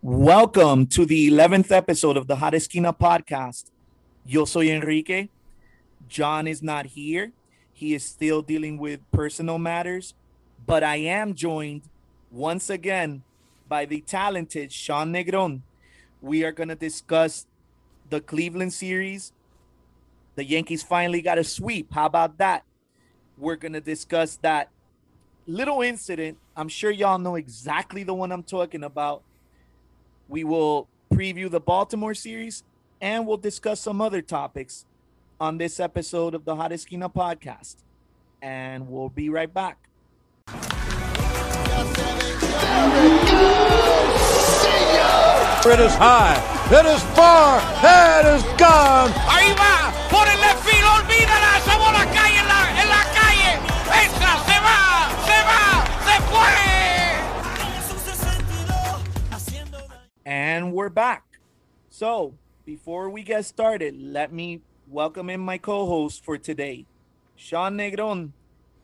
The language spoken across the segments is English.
Welcome to the 11th episode of the Hot Esquina podcast. Yo soy Enrique. John is not here. He is still dealing with personal matters, but I am joined once again by the talented Sean Negron. We are going to discuss the Cleveland series. The Yankees finally got a sweep. How about that? We're going to discuss that little incident. I'm sure y'all know exactly the one I'm talking about. We will preview the Baltimore series and we'll discuss some other topics on this episode of the Hot Esquina podcast. And we'll be right back. It is high. It is far. It is gone. Ahí And we're back. So, before we get started, let me welcome in my co-host for today, Sean Negron.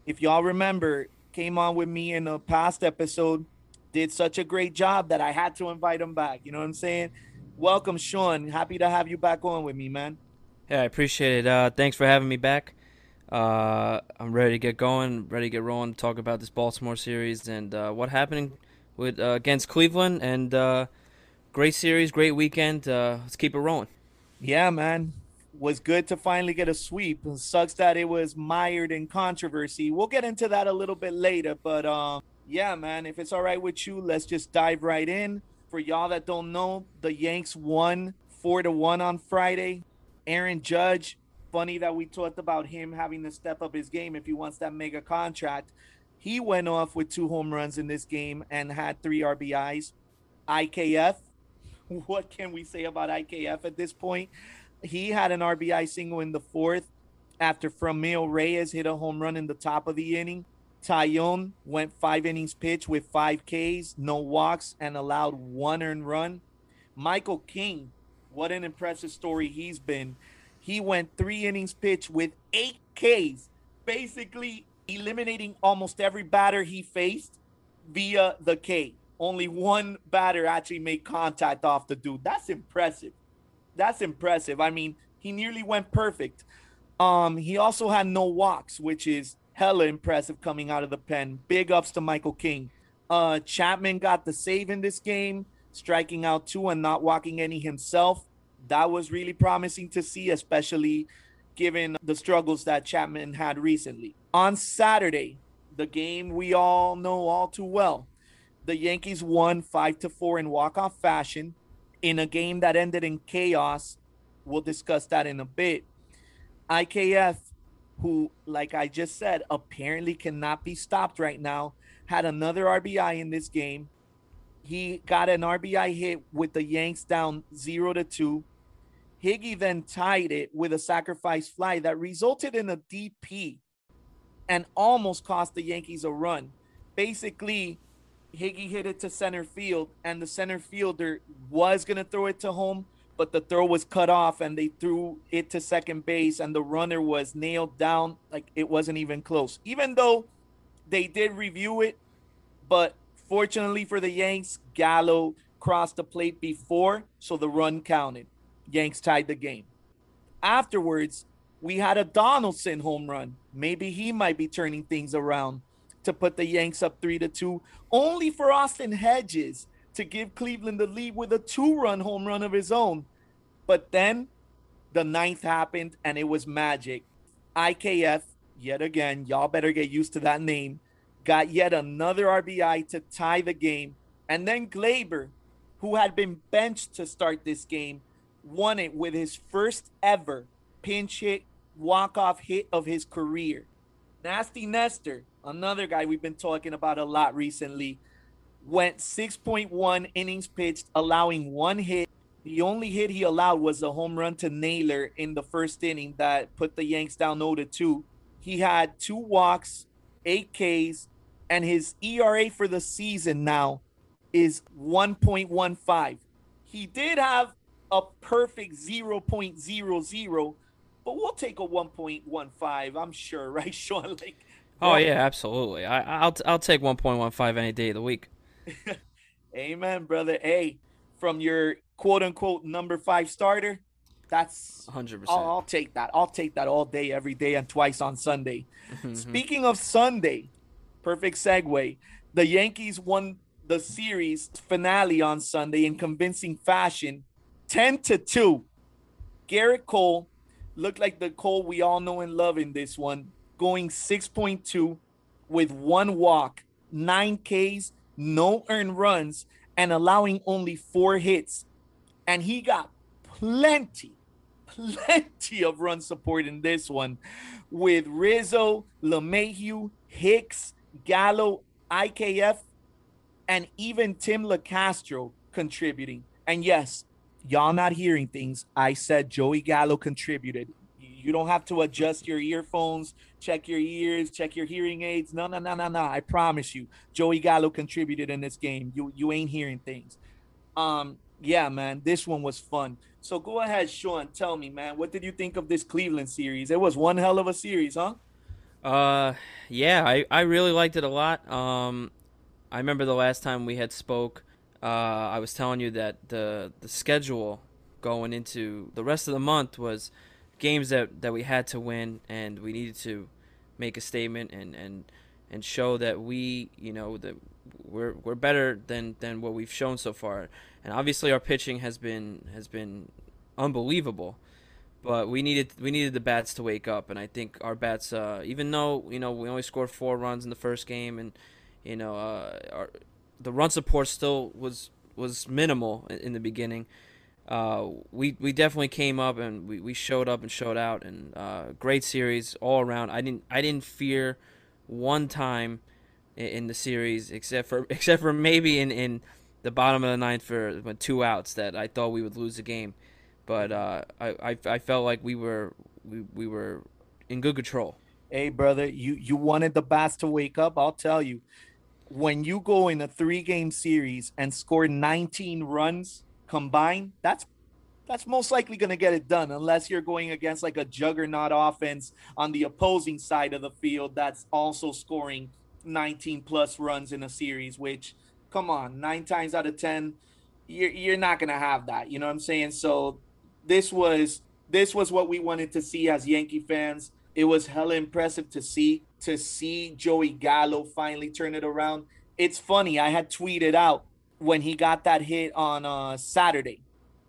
If y'all remember, came on with me in a past episode, did such a great job that I had to invite him back. You know what I'm saying? Welcome, Sean. Happy to have you back on with me, man. Yeah, I appreciate it. Uh, thanks for having me back. Uh, I'm ready to get going, ready to get rolling, to talk about this Baltimore series and uh, what happened with uh, against Cleveland. And uh, great series, great weekend. Uh, let's keep it rolling. Yeah, man. Was good to finally get a sweep. Sucks that it was mired in controversy. We'll get into that a little bit later, but um, yeah, man. If it's all right with you, let's just dive right in. For y'all that don't know, the Yanks won four to one on Friday. Aaron Judge, funny that we talked about him having to step up his game if he wants that mega contract. He went off with two home runs in this game and had three RBIs. IKF, what can we say about IKF at this point? He had an RBI single in the fourth after Franmil Reyes hit a home run in the top of the inning. Taillon went five innings pitched with five Ks, no walks, and allowed one earned run. Michael King, what an impressive story he's been. He went three innings pitched with eight Ks, basically eliminating almost every batter he faced via the K. Only one batter actually made contact off the dude. That's impressive. That's impressive. I mean, he nearly went perfect. Um, he also had no walks, which is hella impressive coming out of the pen. Big ups to Michael King. Uh, Chapman got the save in this game, striking out two and not walking any himself. That was really promising to see, especially given the struggles that Chapman had recently. On Saturday, the game we all know all too well, the Yankees won five to four in walk-off fashion in a game that ended in chaos. We'll discuss that in a bit. IKF who, like I just said, apparently cannot be stopped right now, had another RBI in this game. He got an RBI hit with the Yanks down zero to two. Higgy then tied it with a sacrifice fly that resulted in a DP and almost cost the Yankees a run. Basically, Higgy hit it to center field, and the center fielder was going to throw it to home, but the throw was cut off and they threw it to second base and the runner was nailed down. Like it wasn't even close. Even though they did review it but fortunately for the yanks gallo crossed the plate before so the run counted. Yanks tied the game. Afterwards we had a donaldson home run. Maybe he might be turning things around to put the yanks up three to two only for austin hedges to give Cleveland the lead with a two run home run of his own. But then the ninth happened and it was magic. IKF, yet again, y'all better get used to that name, got yet another RBI to tie the game. And then Gleyber, who had been benched to start this game, won it with his first ever pinch hit walk off hit of his career. Nasty Nestor, another guy we've been talking about a lot recently, went 6.1 innings pitched, allowing one hit. The only hit he allowed was a home run to Naylor in the first inning that put the Yanks down 0 to 2. He had two walks, eight Ks, and his ERA for the season now is 1.15. He did have a perfect 0.00, but we'll take a 1.15, I'm sure, right, Sean? Like, oh yeah, absolutely. I, I'll I'll take 1.15 any day of the week. Amen, brother. Hey, from your quote unquote number five starter, that's 100%. I'll, I'll take that. I'll take that all day, every day, and twice on Sunday. Mm-hmm. Speaking of Sunday, perfect segue. The Yankees won the series finale on Sunday in convincing fashion, 10 to 2. Gerrit Cole looked like the Cole we all know and love in this one, going 6.2 with one walk, nine Ks, no earned runs, and allowing only four hits. And he got plenty, plenty of run support in this one with Rizzo, LeMahieu, Hicks, Gallo, IKF, and even Tim Locastro contributing. And yes, y'all not hearing things. I said Joey Gallo contributed. You don't have to adjust your earphones, check your ears, check your hearing aids. No, no, no, no, no. I promise you, Joey Gallo contributed in this game. You you ain't hearing things. Um, yeah, man, this one was fun. So go ahead, Sean. Tell me, man, what did you think of this Cleveland series? It was one hell of a series, huh? Uh, yeah, I, I really liked it a lot. Um, I remember the last time we had spoke, uh, I was telling you that the the schedule going into the rest of the month was games that, that we had to win and we needed to make a statement and, and and show that we you know that we're we're better than than what we've shown so far. And obviously our pitching has been has been unbelievable but we needed we needed the bats to wake up. And I think our bats uh, even though you know we only scored four runs in the first game and you know uh, our the run support still was was minimal in, in the beginning uh, we we definitely came up and we, we showed up and showed out and uh, great series all around. I didn't I didn't fear one time in, in, the series except for except for maybe in, in the bottom of the ninth for two outs that I thought we would lose the game, but uh, I, I I felt like we were we, we were in good control. Hey brother, you you wanted the bats to wake up. I'll tell you, when you go in a three game series and score 19 runs combined, that's that's most likely going to get it done unless you're going against like a juggernaut offense on the opposing side of the field that's also scoring 19 plus runs in a series which come on 9 times out of 10 you're you're not going to have that you know what I'm saying? So this was this was what we wanted to see as Yankee fans. It was hella impressive to see to see Joey Gallo finally turn it around it's funny I had tweeted out when he got that hit on uh, Saturday,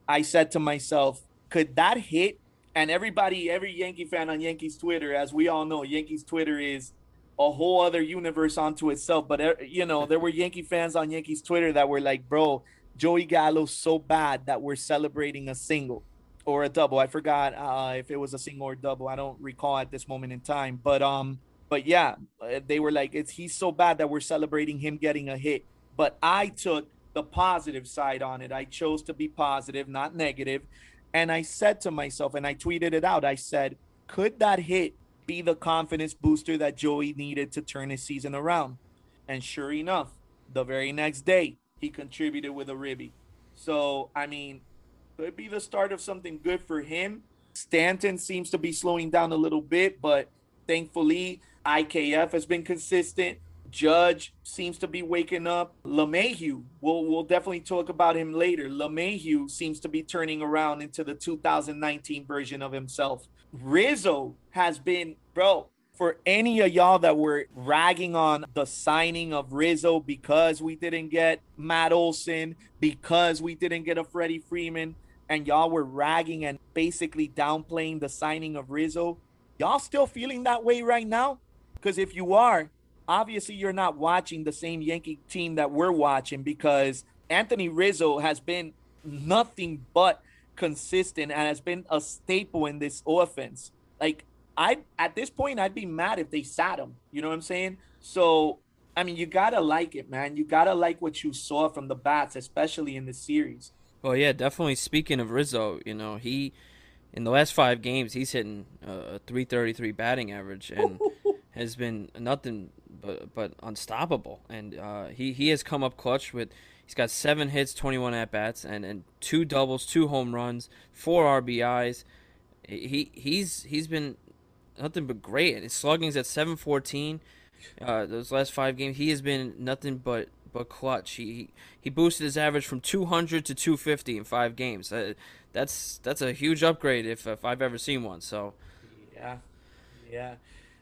I said to myself, could that hit? And everybody, every Yankee fan on Yankees Twitter, as we all know, Yankees Twitter is a whole other universe onto itself. But uh, you know, there were Yankee fans on Yankees Twitter that were like, "Bro, Joey Gallo's so bad that we're celebrating a single or a double." I forgot uh, if it was a single or double. I don't recall at this moment in time. But um, but yeah, uh, they were like, "It's he's so bad that we're celebrating him getting a hit." But I took the positive side on it. I chose to be positive, not negative. And I said to myself, and I tweeted it out, I said, could that hit be the confidence booster that Joey needed to turn his season around? And sure enough, the very next day, he contributed with a ribby. So, I mean, could be the start of something good for him. Stanton seems to be slowing down a little bit, but thankfully, IKF has been consistent. Judge seems to be waking up. LeMahieu, we'll, we'll definitely talk about him later. LeMahieu seems to be turning around into the 2019 version of himself. Rizzo has been, bro, for any of y'all that were ragging on the signing of Rizzo because we didn't get Matt Olson, because we didn't get a Freddie Freeman, and y'all were ragging and basically downplaying the signing of Rizzo, y'all still feeling that way right now? Because if you are, obviously you're not watching the same Yankee team that we're watching because Anthony Rizzo has been nothing but consistent and has been a staple in this offense. Like I at this point I'd be mad if they sat him. You know what I'm saying? So I mean you gotta like it, man. You gotta like what you saw from the bats, especially in the series. Well, yeah, definitely. Speaking of Rizzo, you know he in the last five games he's hitting a 333 batting average and has been nothing but but unstoppable. And uh, he he has come up clutch with he's got seven hits, 21 at bats, and and two doubles, two home runs, four RBIs. He he's he's been nothing but great. And his slugging's at 714. Uh, those last five games, he has been nothing but but clutch. He he boosted his average from 200 to 250 in five games. Uh, that's that's a huge upgrade if if I've ever seen one. So yeah, yeah.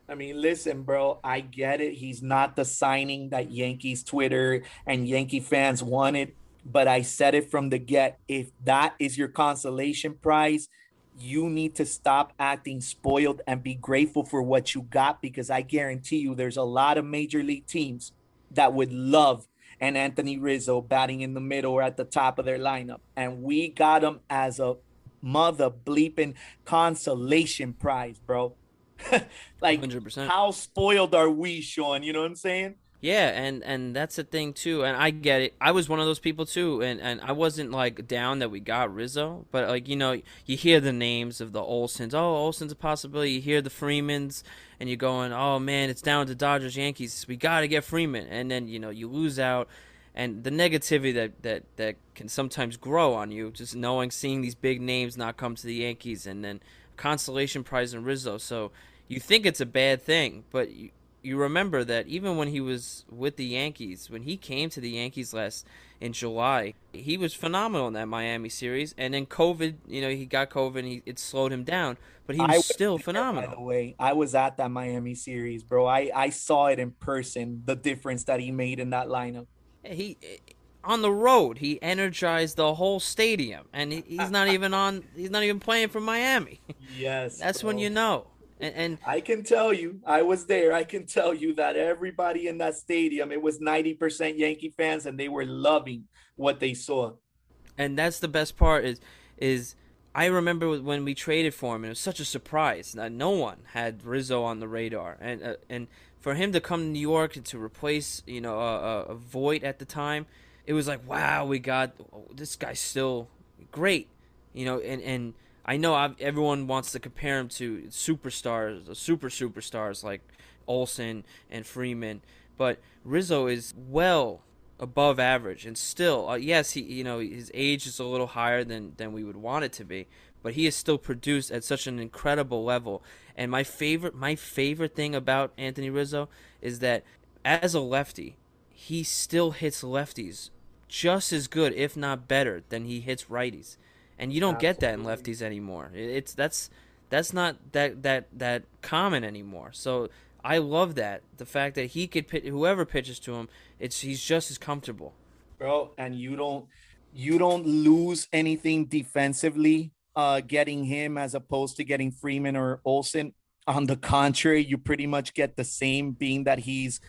I mean, listen, bro, I get it. He's not the signing that Yankees Twitter and Yankee fans wanted, but I said it from the get. If that is your consolation prize, you need to stop acting spoiled and be grateful for what you got because I guarantee you there's a lot of major league teams that would love an Anthony Rizzo batting in the middle or at the top of their lineup. And we got him as a mother bleeping consolation prize, bro. like 100%. how spoiled are we, Sean? You know what I'm saying? Yeah, and and that's the thing too, and I get it. I was one of those people too, and and I wasn't like down that we got Rizzo, but like you know, you hear the names of the Olsons. Oh, Olson's a possibility. You hear the Freemans, and you're going, oh man, it's down to Dodgers, Yankees. We got to get Freeman, and then you know you lose out, and the negativity that that that can sometimes grow on you, just knowing, seeing these big names not come to the Yankees, and then consolation prize in Rizzo. So you think it's a bad thing, but you, you remember that even when he was with the Yankees, when he came to the Yankees last in July, he was phenomenal in that Miami series. And then COVID, you know, he got COVID and he, it slowed him down, but he was, was still there, phenomenal. By the way, I was at that Miami series, bro. I, I saw it in person, the difference that he made in that lineup. He on the road, he energized the whole stadium, and he, he's not even on. He's not even playing for Miami. Yes, that's bro. when you know. And, and, I can tell you, I was there. I can tell you that everybody in that stadium, it was 90% Yankee fans and they were loving what they saw. And that's the best part is is I remember when we traded for him, it was such a surprise. No one had Rizzo on the radar, and uh, and for him to come to New York and to replace, you know, a, a Voit at the time, it was like, wow, we got oh, this guy's still great, you know, and and I know I've, everyone wants to compare him to superstars, super superstars like Olson and Freeman, but Rizzo is well above average and still uh, yes he you know his age is a little higher than than we would want it to be but he is still produced at such an incredible level. And my favorite my favorite thing about Anthony Rizzo is that as a lefty he still hits lefties just as good if not better than he hits righties and you don't Absolutely. get that in lefties anymore. It's that's that's not that that that common anymore. So I love that the fact that he could pit whoever pitches to him, it's he's just as comfortable. Bro, and you don't you don't lose anything defensively uh getting him as opposed to getting Freeman or Olson. On the contrary, you pretty much get the same being that he's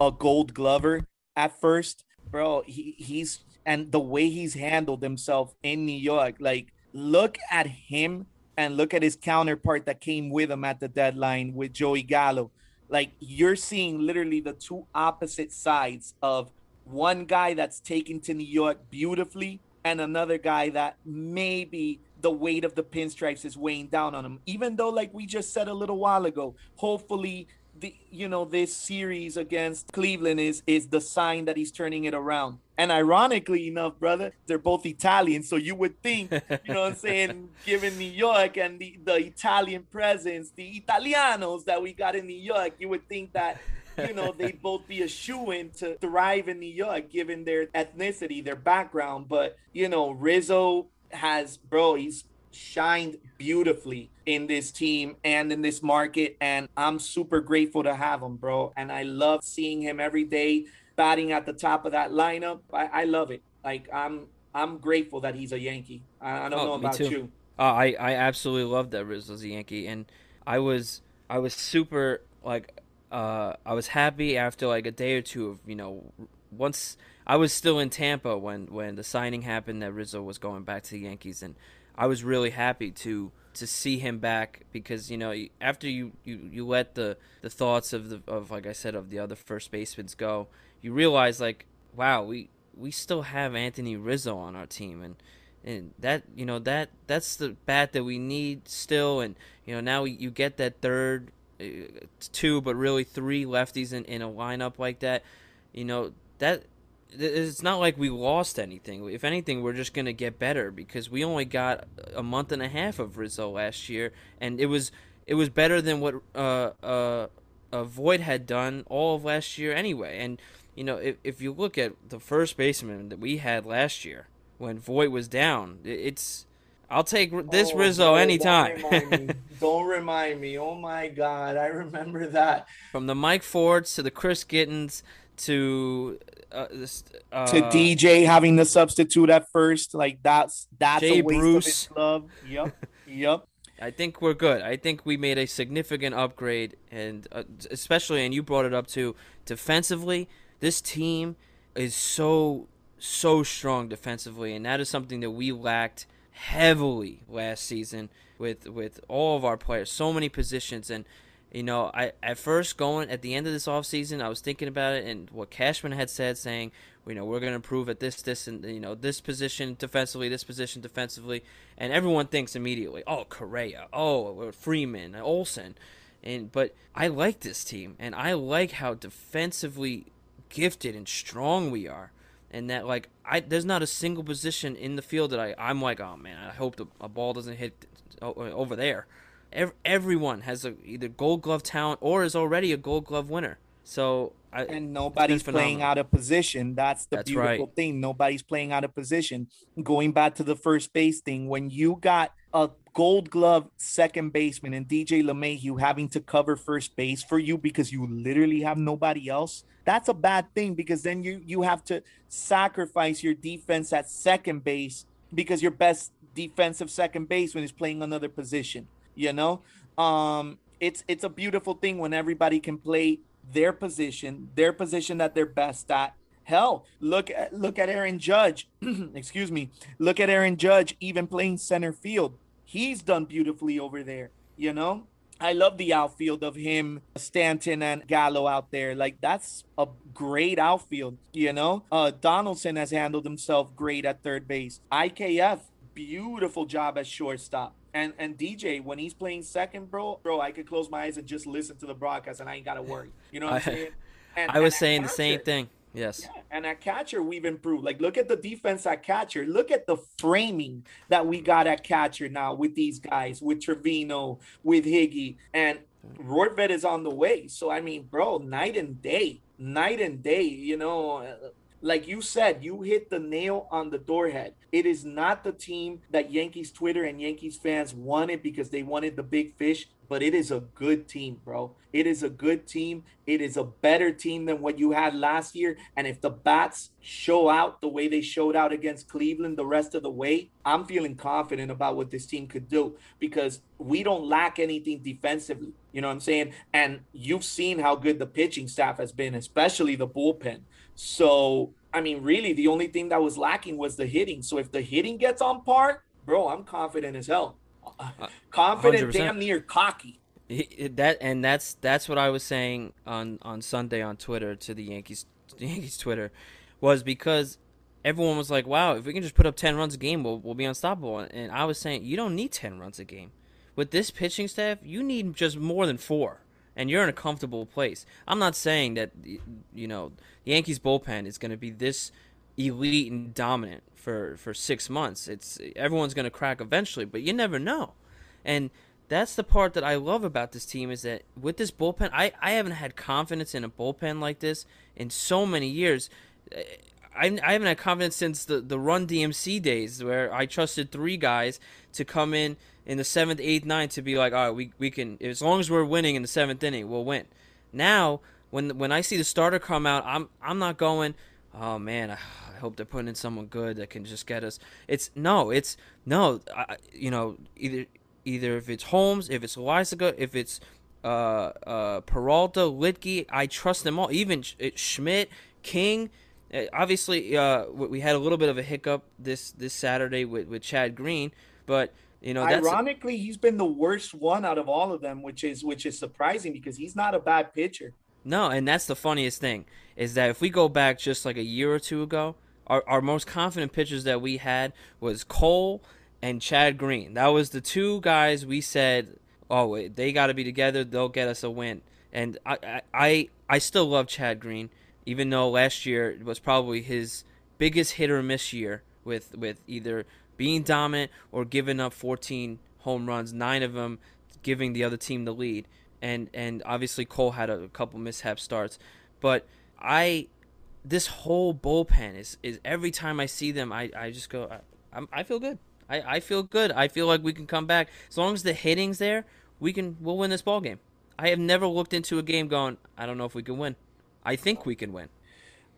a gold glover at first. Bro, he, he's and the way he's handled himself in New York. Like, look at him and look at his counterpart that came with him at the deadline with Joey Gallo. Like, you're seeing literally the two opposite sides of one guy that's taken to New York beautifully and another guy that maybe the weight of the pinstripes is weighing down on him. Even though, like we just said a little while ago, hopefully the you know this series against Cleveland is is the sign that he's turning it around. And ironically enough, brother, they're both Italian, so you would think, you know what I'm saying, given New York and the the Italian presence, the Italianos that we got in New York, you would think that you know they'd both be a shoe in to thrive in New York given their ethnicity, their background. But you know, Rizzo has bro, he's shined beautifully in this team and in this market. And I'm super grateful to have him, bro. And I love seeing him every day batting at the top of that lineup. I, I love it. Like I'm I'm grateful that he's a Yankee. I, I don't oh, know about you. Uh, I I absolutely love that Rizzo's a Yankee, and I was I was super like uh I was happy after like a day or two of you know once I was still in Tampa when when the signing happened that Rizzo was going back to the Yankees, and I was really happy to to see him back because you know after you, you, you let the, the thoughts of the of like I said of the other first basemen go, you realize like wow we we still have Anthony Rizzo on our team. And and that you know that that's the bat that we need still. And you know now you get that third uh, two but really three lefties in, in a lineup like that. You know that it's not like we lost anything. If anything, we're just gonna get better because we only got a month and a half of Rizzo last year, and it was it was better than what uh, uh, uh Voit had done all of last year anyway. And you know, if if you look at the first baseman that we had last year when Voit was down, it's I'll take this Oh, Rizzo bro, anytime. Don't remind, me. don't remind me. Oh my God, I remember that. From the Mike Fords to the Chris Gittens to uh, this, uh, to DJ having the substitute at first, like that's that's Jay a waste Bruce. of his glove. Yep, yep. I think we're good. I think we made a significant upgrade, and uh, especially, and you brought it up too, defensively. This team is so so strong defensively, and that is something that we lacked heavily last season with with all of our players, so many positions, and you know, I at first going at the end of this offseason, I was thinking about it and what Cashman had said, saying, you know, we're going to improve at this, this, and you know, this position defensively, this position defensively, and everyone thinks immediately, oh, Correa, oh, Freeman, Olson, and but I like this team, and I like how defensively gifted and strong we are, and that like I there's not a single position in the field that I I'm like, oh man, I hope the, a ball doesn't hit oh, over there. Ev- everyone has a either Gold Glove talent or is already a Gold Glove winner. So I And nobody's playing out of position. That's the That's beautiful right. thing. Nobody's playing out of position. Going back to the first base thing, when you got a gold glove second baseman and DJ LeMahieu having to cover first base for you because you literally have nobody else, that's a bad thing because then you you have to sacrifice your defense at second base because your best defensive second baseman is playing another position. You know, um, it's it's a beautiful thing when everybody can play their position, their position that they're best at. Hell, look at look at Aaron Judge. Excuse me. Look at Aaron Judge even playing center field. He's done beautifully over there, you know? I love the outfield of him, Stanton and Gallo out there. Like that's a great outfield, you know? Uh Donaldson has handled himself great at third base. IKF, beautiful job at shortstop. And and DJ, when he's playing second, bro, bro, I could close my eyes and just listen to the broadcast and I ain't gotta worry. You know what I'm I- saying? And, I was saying the same thing. Yes. yeah, and at catcher, we've improved. Like, look at the defense at catcher. Look at the framing that we got at catcher now with these guys, with Trevino, with Higgy, and Rortvedt is on the way. So, I mean, bro, night and day, night and day. You know, like you said, you hit the nail on the doorhead. It is not the team that Yankees Twitter and Yankees fans wanted because they wanted the big fish, but it is a good team, bro. It is a good team. It is a better team than what you had last year. And if the bats show out the way they showed out against Cleveland the rest of the way, I'm feeling confident about what this team could do because we don't lack anything defensively. You know what I'm saying? And you've seen how good the pitching staff has been, especially the bullpen. So, I mean, really, the only thing that was lacking was the hitting. So if the hitting gets on par, bro, I'm confident as hell. Uh, confident, 100%. damn near cocky. He- that and that's that's what I was saying on on Sunday on Twitter to the Yankees the Yankees Twitter was because everyone was like, "Wow, if we can just put up 10 runs a game, we'll we'll be unstoppable." And I was saying, "You don't need 10 runs a game. With this pitching staff, you need just more than 4." And you're in a comfortable place. I'm not saying that you know, the Yankees bullpen is going to be this elite and dominant for for 6 months. It's everyone's going to crack eventually, but you never know. And that's the part that I love about this team is that with this bullpen, I, I haven't had confidence in a bullpen like this in so many years. I, I haven't had confidence since the, the run DMC days where I trusted three guys to come in in the seventh, eighth, ninth to be like, all right, we, we can, as long as we're winning in the seventh inning, we'll win. Now, when when I see the starter come out, I'm I'm not going, oh man, I hope they're putting in someone good that can just get us. It's no, it's no, I, you know, either either if it's Holmes, if it's Loaisiga, if it's uh, uh, Peralta, Luetge, I trust them all. Even uh, Schmidt, King. Uh, obviously, uh, we had a little bit of a hiccup this this Saturday with, with Chad Green, but you know that's Ironically, he's been the worst one out of all of them, which is which is surprising because he's not a bad pitcher. No, and that's the funniest thing is that if we go back just like a year or two ago, our, our most confident pitchers that we had was Cole and Chad Green. That was the two guys we said, "Oh, wait, they got to be together. They'll get us a win." And I, I, I still love Chad Green, even though last year was probably his biggest hit or miss year with with either being dominant or giving up 14 home runs, nine of them giving the other team the lead. And and obviously Cole had a couple mishap starts, but I this whole bullpen is is every time I see them, I I just go, I, I feel good. I, I feel good. I feel like we can come back as long as the hitting's there. We can we'll win this ball game. I have never looked into a game going, I don't know if we can win. I think we can win.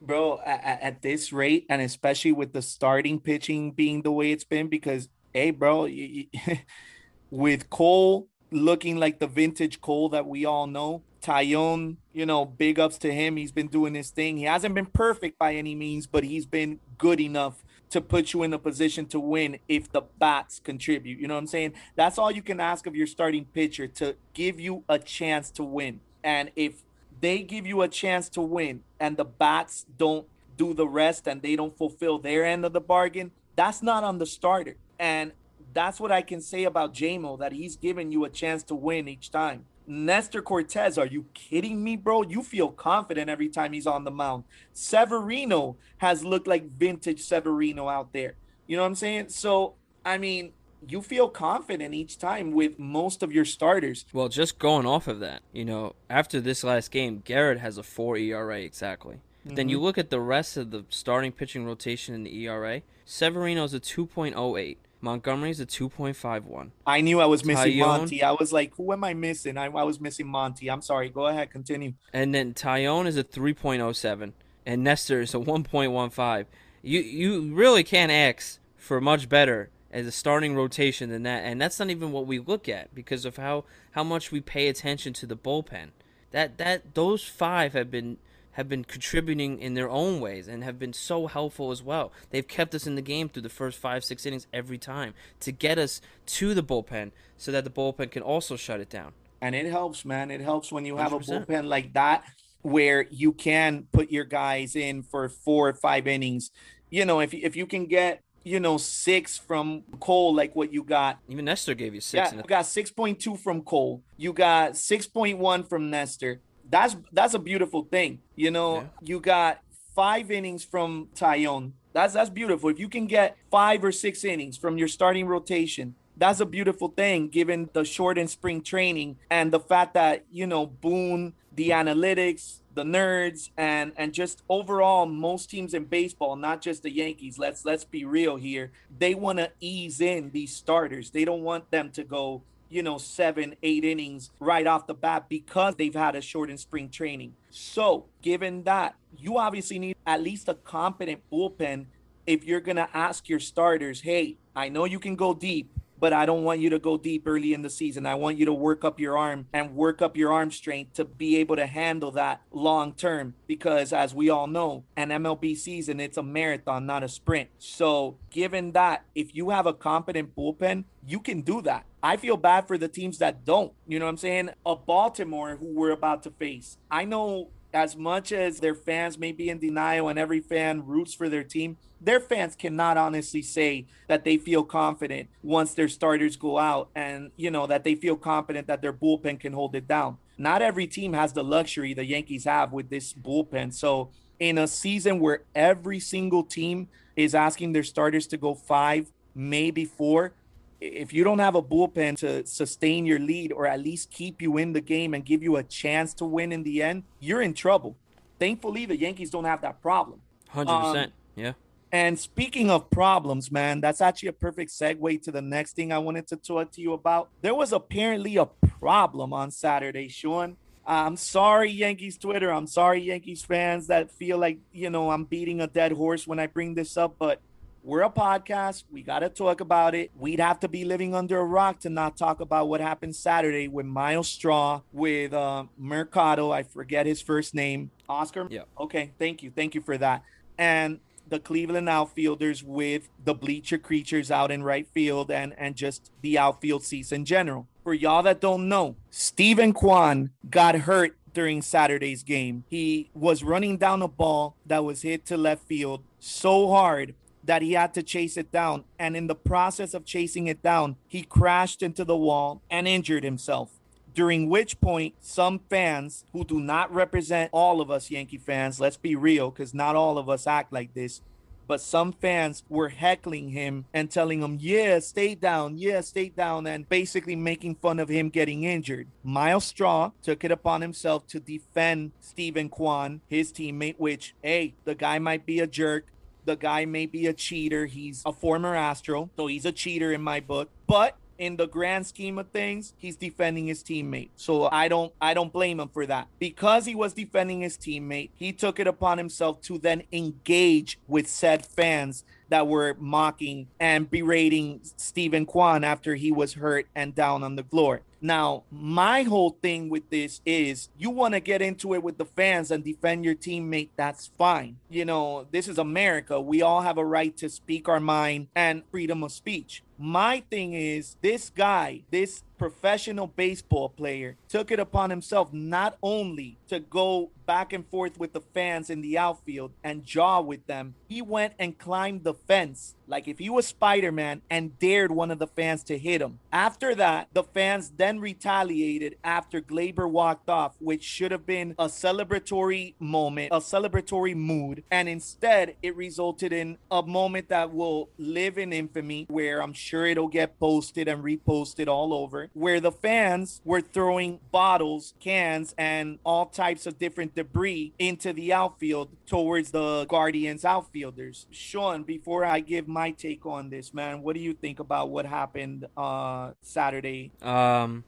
Bro, at, at this rate, and especially with the starting pitching being the way it's been, because hey, bro, you, you, with Cole looking like the vintage Cole that we all know, Taillon, you know, big ups to him. He's been doing his thing. He hasn't been perfect by any means, but he's been good enough to put you in a position to win if the bats contribute. You know what I'm saying? That's all you can ask of your starting pitcher to give you a chance to win. And if they give you a chance to win and the bats don't do the rest and they don't fulfill their end of the bargain, that's not on the starter. And that's what I can say about JMO that he's giving you a chance to win each time. Nestor Cortes, are you kidding me, bro? You feel confident every time he's on the mound. Severino has looked like vintage Severino out there. You know what I'm saying? So, I mean, you feel confident each time with most of your starters. Well, just going off of that, you know, after this last game, Gerrit has a 4 ERA exactly. Mm-hmm. Then you look at the rest of the starting pitching rotation in the ERA. Severino's a 2.08. Montgomery's a 2.51. I knew I was missing Taillon, Monty. I was like, who am I missing? I, I was missing Monty. I'm sorry. Go ahead, continue. And then Taillon is a 3.07 and Nestor is a 1.15. You you really can't ask for much better as a starting rotation than that, and that's not even what we look at because of how how much we pay attention to the bullpen. That that those five have been have been contributing in their own ways and have been so helpful as well. They've kept us in the game through the first five, six innings every time to get us to the bullpen so that the bullpen can also shut it down. And it helps, man. It helps when you have 100%. a bullpen like that where you can put your guys in for four or five innings. You know, if if you can get you know six from Cole, like what you got. Even Nestor gave you six. Yeah, you got six point two from Cole. You got six point one from Nestor that's that's a beautiful thing. You know, yeah. you got five innings from Taillon. That's that's beautiful. If you can get five or six innings from your starting rotation, that's a beautiful thing given the shortened spring training and the fact that, you know, Boone, the analytics, the nerds and and just overall most teams in baseball not just the yankees let's let's be real here they want to ease in these starters they don't want them to go you know, seven, eight innings right off the bat because they've had a shortened spring training. So, given that, you obviously need at least a competent bullpen if you're going to ask your starters, hey, I know you can go deep, but I don't want you to go deep early in the season. I want you to work up your arm and work up your arm strength to be able to handle that long term. Because as we all know, an MLB season, it's a marathon, not a sprint. So, given that, if you have a competent bullpen, you can do that. I feel bad for the teams that don't. You know what I'm saying? A Baltimore who we're about to face. I know as much as their fans may be in denial and every fan roots for their team, their fans cannot honestly say that they feel confident once their starters go out and, you know, that they feel confident that their bullpen can hold it down. Not every team has the luxury the Yankees have with this bullpen. So, in a season where every single team is asking their starters to go five, maybe four, if you don't have a bullpen to sustain your lead or at least keep you in the game and give you a chance to win in the end, you're in trouble. Thankfully, the Yankees don't have that problem. 100%. Um, yeah. And speaking of problems, man, that's actually a perfect segue to the next thing I wanted to talk to you about. There was apparently a problem on Saturday, Sean. I'm sorry, Yankees Twitter. I'm sorry, Yankees fans that feel like, you know, I'm beating a dead horse when I bring this up, but we're a podcast. We got to talk about it. We'd have to be living under a rock to not talk about what happened Saturday with Myles Straw, with uh, Mercado. I forget his first name. Oscar? Yeah. Okay. Thank you. Thank you for that. And the Cleveland outfielders with the bleacher creatures out in right field and, and just the outfield seats in general. For y'all that don't know, Steven Kwan got hurt during Saturday's game. He was running down a ball that was hit to left field so hard that he had to chase it down. And in the process of chasing it down, he crashed into the wall and injured himself. During which point, some fans who do not represent all of us Yankee fans, let's be real, because not all of us act like this, but some fans were heckling him and telling him, "Yeah, stay down. Yeah, stay down," and basically making fun of him getting injured. Myles Straw took it upon himself to defend Steven Kwan, his teammate, which, hey, the guy might be a jerk. The guy may be a cheater. He's a former Astro, so he's a cheater in my book. But in the grand scheme of things, he's defending his teammate. So I don't I don't blame him for that. Because he was defending his teammate, he took it upon himself to then engage with said fans that were mocking and berating Steven Kwan after he was hurt and down on the floor. Now, my whole thing with this is you want to get into it with the fans and defend your teammate, that's fine. You know, this is America. We all have a right to speak our mind and freedom of speech. My thing is, this guy, this professional baseball player, took it upon himself not only to go back and forth with the fans in the outfield and jaw with them, he went and climbed the fence like if he was Spider Man and dared one of the fans to hit him. After that, the fans then retaliated after Gleyber walked off, which should have been a celebratory moment, a celebratory mood. And instead, it resulted in a moment that will live in infamy, where I'm sure it'll get posted and reposted all over, where the fans were throwing bottles, cans, and all types of different debris into the outfield towards the Guardians outfielders. Sean, before I give my take on this, man, what do you think about what happened uh Saturday? Um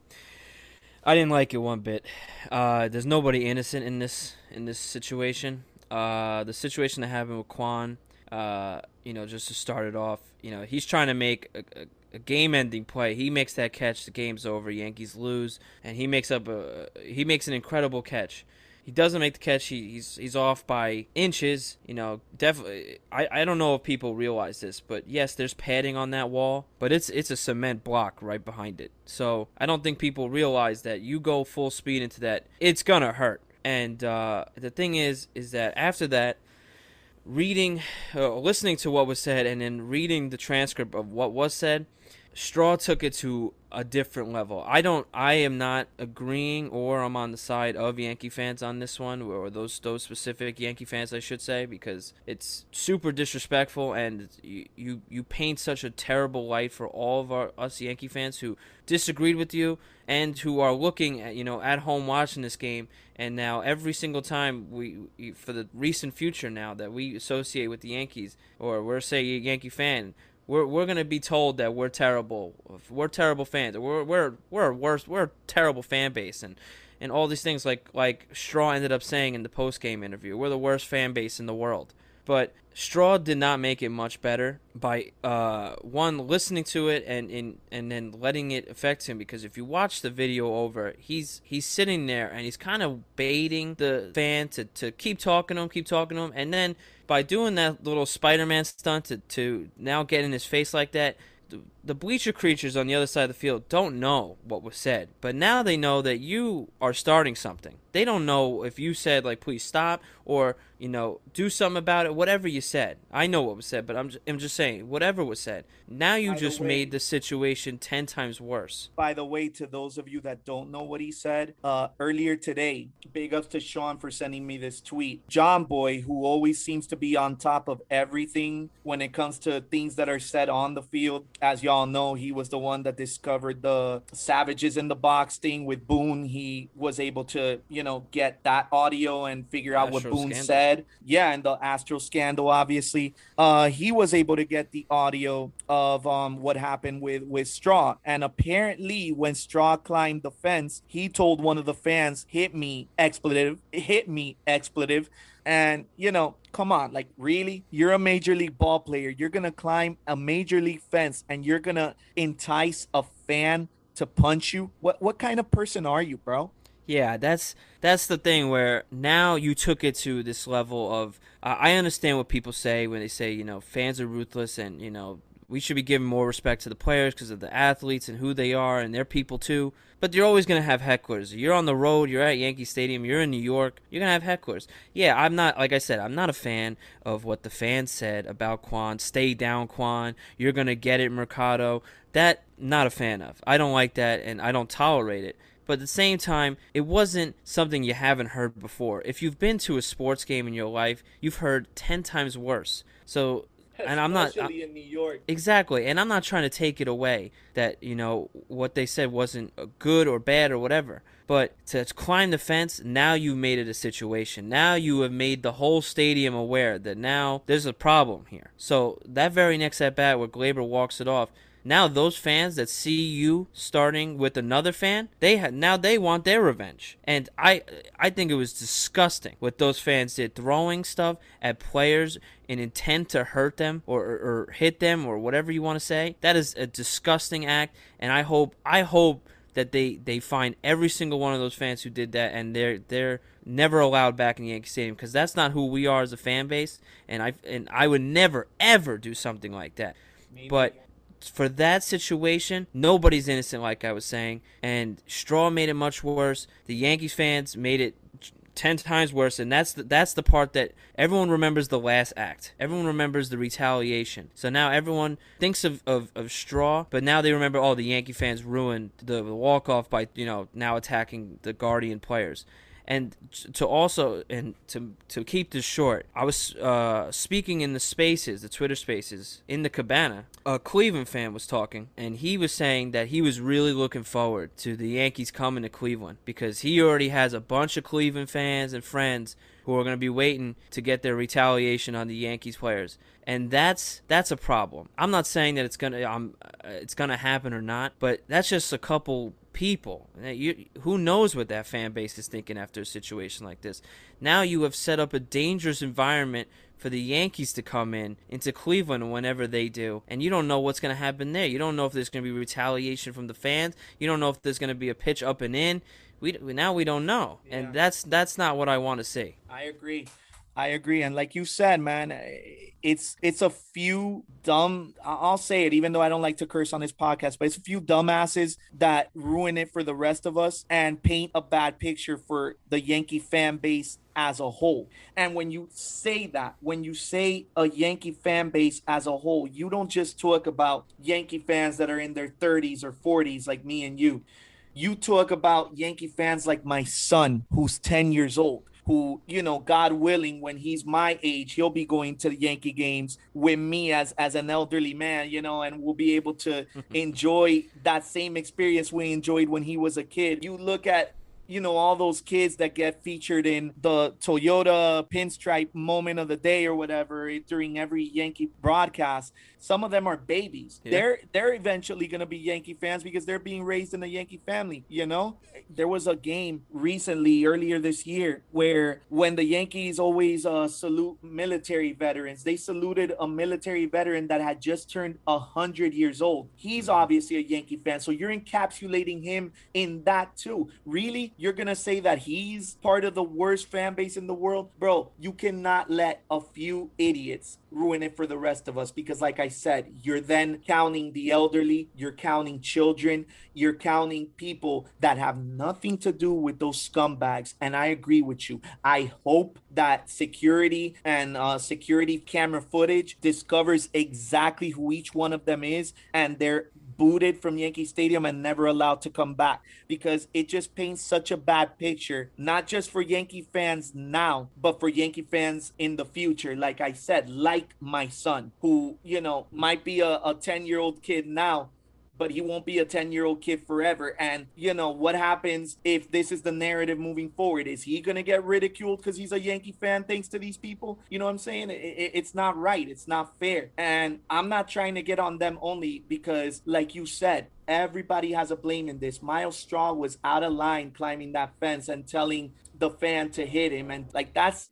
I didn't like it one bit. Uh there's nobody innocent in this in this situation. Uh the situation that happened with Kwan, uh, you know, just to start it off, you know, he's trying to make a, a a game-ending play. He makes that catch, the game's over. Yankees lose, and he makes up a he makes an incredible catch. He doesn't make the catch. He, he's he's off by inches. You know, definitely. I, I don't know if people realize this, but yes, there's padding on that wall, but it's it's a cement block right behind it. So I don't think people realize that you go full speed into that, it's gonna hurt. And uh, the thing is, is that after that, reading, uh, listening to what was said, and then reading the transcript of what was said, Straw took it to a different level. I don't. I am not agreeing, or I'm on the side of Yankee fans on this one, or those those specific Yankee fans, I should say, because it's super disrespectful, and you you, you paint such a terrible light for all of our us Yankee fans who disagreed with you and who are looking at you know at home watching this game, and now every single time we for the recent future now that we associate with the Yankees, or we're say a Yankee fan we're we're gonna be told that we're terrible. We're terrible fans. We're we're we're worse. We're a terrible fan base, and and all these things like like Straw ended up saying in the post game interview. We're the worst fan base in the world. But Straw did not make it much better by uh, one listening to it and, and and then letting it affect him because if you watch the video over, he's he's sitting there and he's kind of baiting the fan to, to keep talking to him, keep talking to him, and then by doing that little Spider-Man stunt to, to now get in his face like that, the, the bleacher creatures on the other side of the field don't know what was said, but now they know that you are starting something. They don't know if you said like please stop or you know do something about it. Whatever you said, I know what was said, but I'm just, I'm just saying whatever was said. Now you By the just way- made the situation ten times worse. By the way, to those of you that don't know what he said, uh, earlier today, big ups to Sean for sending me this tweet. Jomboy, who always seems to be on top of everything when it comes to things that are said on the field. As y'all know, he was the one that discovered the savages in the box thing with Boone. He was able to, you know, get that audio and figure out what Boone scandal. said. Yeah, and the Astro scandal, obviously. Uh, he was able to get the audio of um what happened with with Straw, and apparently when Straw climbed the fence, he told one of the fans, "Hit me, expletive! Hit me, expletive!" And you know, come on, like really, you're a major league ball player. You're gonna climb a major league fence, and you're gonna entice a fan to punch you. What what kind of person are you, bro? Yeah, that's that's the thing where now you took it to this level of uh, I understand what people say when they say you know fans are ruthless and you know we should be giving more respect to the players because of the athletes and who they are and they're people too. But you're always gonna have hecklers. You're on the road. You're at Yankee Stadium. You're in New York. You're gonna have hecklers. Yeah, I'm not like I said. I'm not a fan of what the fans said about Kwan. Stay down, Kwan. You're gonna get it, Mercado. That not a fan of. I don't like that and I don't tolerate it. but at the same time, it wasn't something you haven't heard before. If you've been to a sports game in your life, you've heard 10 times worse. So and I'm not Especially in New York. Exactly, and I'm not trying to take it away that you know what they said wasn't uh, good or bad or whatever. But to climb the fence, now you made it a situation. Now you have made the whole stadium aware that now there's a problem here. So that very next at bat where Gleyber walks it off, now those fans that see you starting with another fan, they ha- now they want their revenge. And I I think it was disgusting what those fans did, throwing stuff at players in intent to hurt them or, or, or hit them or whatever you want to say. That is a disgusting act, and I hope I hope that they they find every single one of those fans who did that and they're they're never allowed back in Yankee Stadium because that's not who we are as a fan base and I and I would never ever do something like that. But for that situation, nobody's innocent, like I was saying. And Straw made it much worse. The Yankees fans made it ten times worse, and that's the, that's the part that everyone remembers the last act. Everyone remembers the retaliation. So now everyone thinks of, of, of Straw, but now they remember, oh, the Yankee fans ruined the, the walk off by you know now attacking the Guardian players. And to also and to to keep this short, I was uh, speaking in the spaces, the Twitter spaces in the cabana. A Cleveland fan was talking, and he was saying that he was really looking forward to the Yankees coming to Cleveland because he already has a bunch of Cleveland fans and friends who are going to be waiting to get their retaliation on the Yankees players, and that's that's a problem. I'm not saying that it's gonna um, it's gonna happen or not, but that's just a couple people. You, who knows what that fan base is thinking after a situation like this? Now you have set up a dangerous environment for the Yankees to come in into Cleveland whenever they do, and you don't know what's going to happen there. You don't know if there's going to be retaliation from the fans. You don't know if there's going to be a pitch up and in. We now we don't know, yeah. and that's that's not what I want to see. I agree. I agree, and like you said, man, eh, it's it's a few dumb. I'll say it, even though I don't like to curse on this podcast, but it's a few dumbasses that ruin it for the rest of us and paint a bad picture for the Yankee fan base as a whole. And when you say that, when you say a Yankee fan base as a whole, you don't just talk about Yankee fans that are in their 30s or 40s like me and you. You talk about Yankee fans like my son, who's 10 years old who, you know, God willing, when he's my age, he'll be going to the Yankee games with me as as an elderly man, you know, and we'll be able to enjoy that same experience we enjoyed when he was a kid. You look at you know all those kids that get featured in the Toyota pinstripe moment of the day or whatever during every Yankee broadcast. Some of them are babies. Yeah. They're they're eventually going to be Yankee fans because they're being raised in a Yankee family, you know? There was a game recently earlier this year where when the Yankees always uh, salute military veterans, they saluted a military veteran that had just turned a 100 years old. He's mm-hmm. obviously a Yankee fan, so you're encapsulating him in that too. Really? You're gonna say that he's part of the worst fan base in the world, bro, you cannot let a few idiots ruin it for the rest of us because like I said, you're then counting the elderly, you're counting children, you're counting people that have nothing to do with those scumbags. And I agree with you. I hope that security and uh, security camera footage discovers exactly who each one of them is and they're booted from Yankee Stadium and never allowed to come back because it just paints such a bad picture, not just for Yankee fans now, but for Yankee fans in the future. Like I said, like my son, who, you know, might be a 10 year old kid now, but he won't be a 10 year old kid forever. And, you know, what happens if this is the narrative moving forward? Is he going to get ridiculed because he's a Yankee fan thanks to these people? You know what I'm saying? It, it, it's not right. It's not fair. And I'm not trying to get on them only because, like you said, everybody has a blame in this. Myles Straw was out of line climbing that fence and telling the fan to hit him. And, like, that's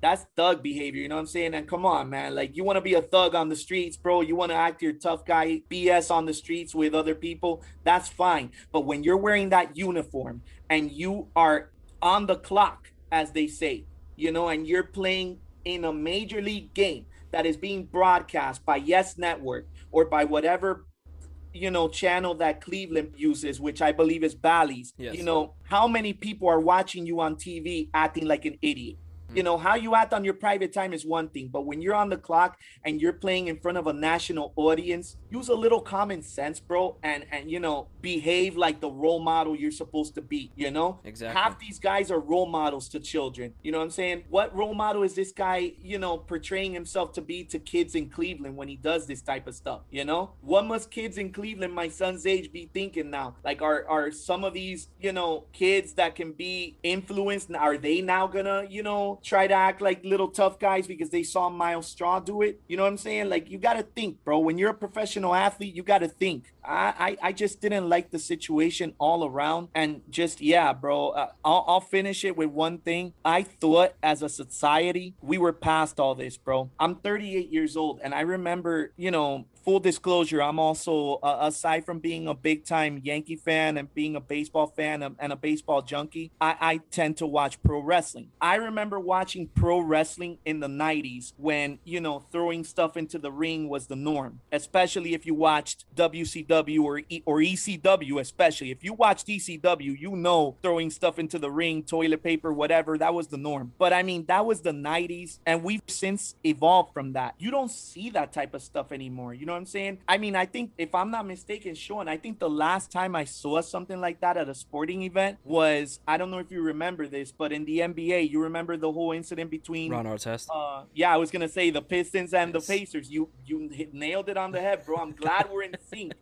that's thug behavior. You know what I'm saying? And come on, man. Like you want to be a thug on the streets, bro. You want to act your tough guy BS on the streets with other people. That's fine. But when you're wearing that uniform and you are on the clock, as they say, you know, and you're playing in a major league game that is being broadcast by Yes Network or by whatever you know channel that Cleveland uses, which I believe is Bally's. Yes. You know, how many people are watching you on TV acting like an idiot? You know, how you act on your private time is one thing, but when you're on the clock and you're playing in front of a national audience, use a little common sense, bro, and and you know, behave like the role model you're supposed to be, you know? Exactly. Half these guys are role models to children. You know what I'm saying? What role model is this guy, you know, portraying himself to be to kids in Cleveland when he does this type of stuff, you know? What must kids in Cleveland my son's age be thinking now? Like are are some of these, you know, kids that can be influenced are they now gonna, you know, try to act like little tough guys because they saw Myles Straw do it? You know what I'm saying? Like you got to think, bro. When you're a professional athlete, you got to think. I, I I just didn't like the situation all around, and just yeah, bro. Uh, I'll I'll finish it with one thing. I thought as a society we were past all this, bro. I'm 38 years old, and I remember, you know, full disclosure, I'm also, uh, aside from being a big time Yankee fan and being a baseball fan and, a baseball junkie, I, I tend to watch pro wrestling. I remember watching pro wrestling in the 90s when, you know, throwing stuff into the ring was the norm, especially if you watched WCW or, e- or ECW, especially. If you watched ECW, you know, throwing stuff into the ring, toilet paper, whatever, that was the norm. But I mean, that was the 90s, and we've since evolved from that. You don't see that type of stuff anymore. You know I'm saying? I mean, I think if I'm not mistaken, Sean, I think the last time I saw something like that at a sporting event was I don't know if you remember this, but in the NBA, you remember the whole incident between Ron Artest. uh, yeah, I was gonna say the Pistons and Yes. the Pacers. You you hit, nailed it on the head, bro. I'm glad we're in sync.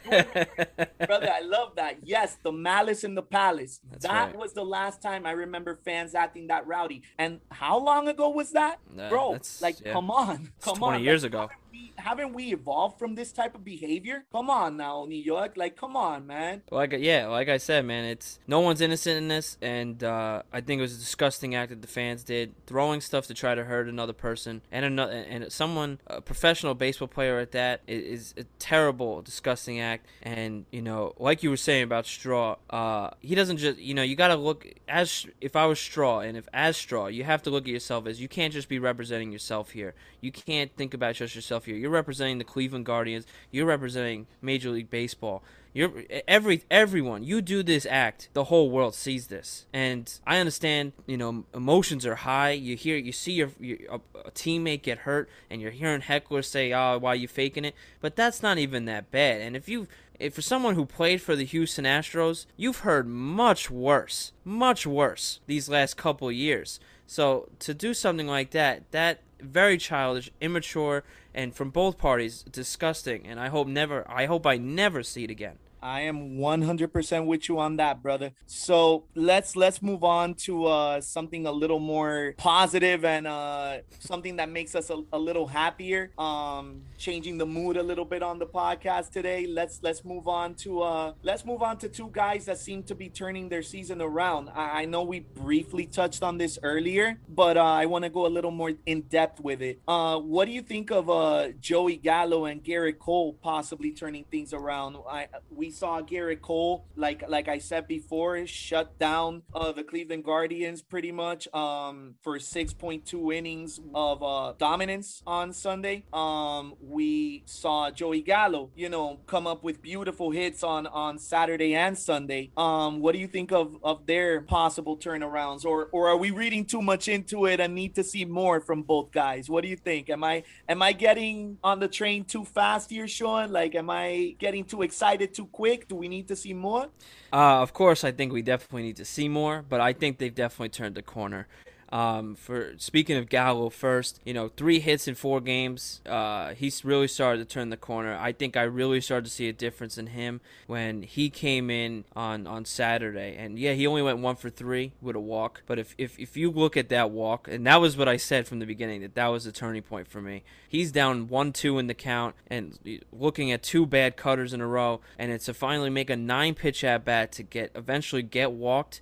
Brother, I love that. Yes, the malice in the palace. That's that right. was the last time I remember fans acting that rowdy. And how long ago was that, bro? Like, yeah. come on, come 20 on. years ago. Haven't we, haven't we evolved from this type of behavior? Come on now, New York. Like, come on, man. Like yeah, like I said, man, it's no one's innocent in this, and uh, I think it was a disgusting act that the fans did, throwing stuff to try to hurt another person, and another and someone, a professional baseball player at that, is, a terrible, disgusting act. And you know, like you were saying about Straw, uh, he doesn't just, you know, you got to look as if I was Straw, and if as Straw, you have to look at yourself as you can't just be representing yourself here. You can't think about just yourself You're representing the Cleveland Guardians. You're representing Major League Baseball. You're every everyone. You do this act, the whole world sees this, and I understand. You know, emotions are high. You hear, you see your, your a, a teammate get hurt, and you're hearing hecklers say, "Oh, why you faking it?" But that's not even that bad. And if you, if for someone who played for the Houston Astros, you've heard much worse, much worse these last couple years. So to do something like that, that very childish, immature, and from both parties, disgusting. And I hope never, I hope I never see it again. I am 100% with you on that, brother. So let's let's move on to uh, something a little more positive and uh, something that makes us a, a little happier. Um, changing the mood a little bit on the podcast today. Let's let's move on to uh, let's move on to two guys that seem to be turning their season around. I, I know we briefly touched on this earlier, but uh, I want to go a little more in depth with it. Uh, what do you think of uh, Joey Gallo and Gerrit Cole possibly turning things around? I we saw Gerrit Cole, like like I said before, shut down uh, the Cleveland Guardians pretty much um, for 6.2 innings of uh, dominance on Sunday. Um, we saw Joey Gallo, you know, come up with beautiful hits on on Saturday and Sunday. Um, what do you think of of their possible turnarounds, or or are we reading too much into it and need to see more from both guys? What do you think? Am I am I getting on the train too fast here, Sean? Like, am I getting too excited too quick? Do we need to see more? Uh, of course, I think we definitely need to see more, but I think they've definitely turned the corner. Um, for speaking of Gallo first, you know, three hits in four games. Uh, he's really started to turn the corner. I think I really started to see a difference in him when he came in on, on Saturday. And yeah, he only went one for three with a walk. But if, if if you look at that walk, and that was what I said from the beginning that that was a turning point for me. He's down one two in the count and looking at two bad cutters in a row, and it's to finally make a nine pitch at bat to get eventually get walked.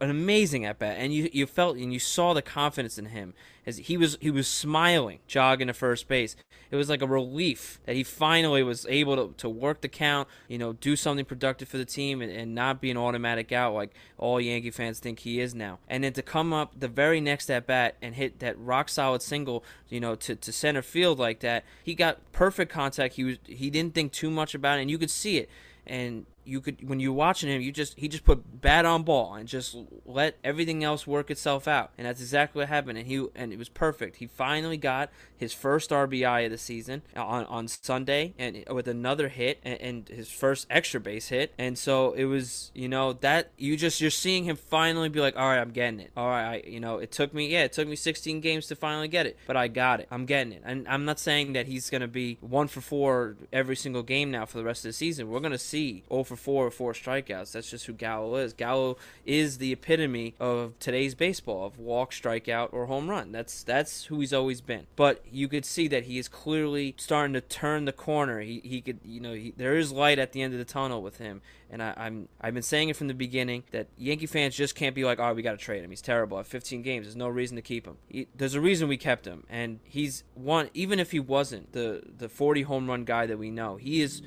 An amazing at bat, and you you felt and you saw the confidence in him as he was he was smiling, jogging to first base. It was like a relief that he finally was able to, to work the count, you know, do something productive for the team and, and not be an automatic out like all Yankee fans think he is now. And then to come up the very next at bat and hit that rock solid single, you know, to, to center field like that, he got perfect contact. He was he didn't think too much about it and you could see it. And you could when you're watching him, you just he just put bat on ball and just let everything else work itself out, and that's exactly what happened. And he and it was perfect. He finally got his first RBI of the season on on Sunday, and with another hit and, and his first extra base hit, and so it was you know that you just you're seeing him finally be like, all right, I'm getting it. All right, I, you know it took me yeah it took me 16 games to finally get it, but I got it. I'm getting it, and I'm not saying that he's gonna be one for four every single game now for the rest of the season. We're gonna see 0 for 4 or 4 strikeouts. That's just who Gallo is. Gallo is the epitome of today's baseball of walk, strikeout, or home run. That's that's who he's always been. But you could see that he is clearly starting to turn the corner. He, he could you know he, there is light at the end of the tunnel with him. And I, I'm I've been saying it from the beginning that Yankee fans just can't be like, oh, we got to trade him. He's terrible at 15 games. There's no reason to keep him. He, there's a reason we kept him, and he's one. Even if he wasn't the the 40 home run guy that we know, he is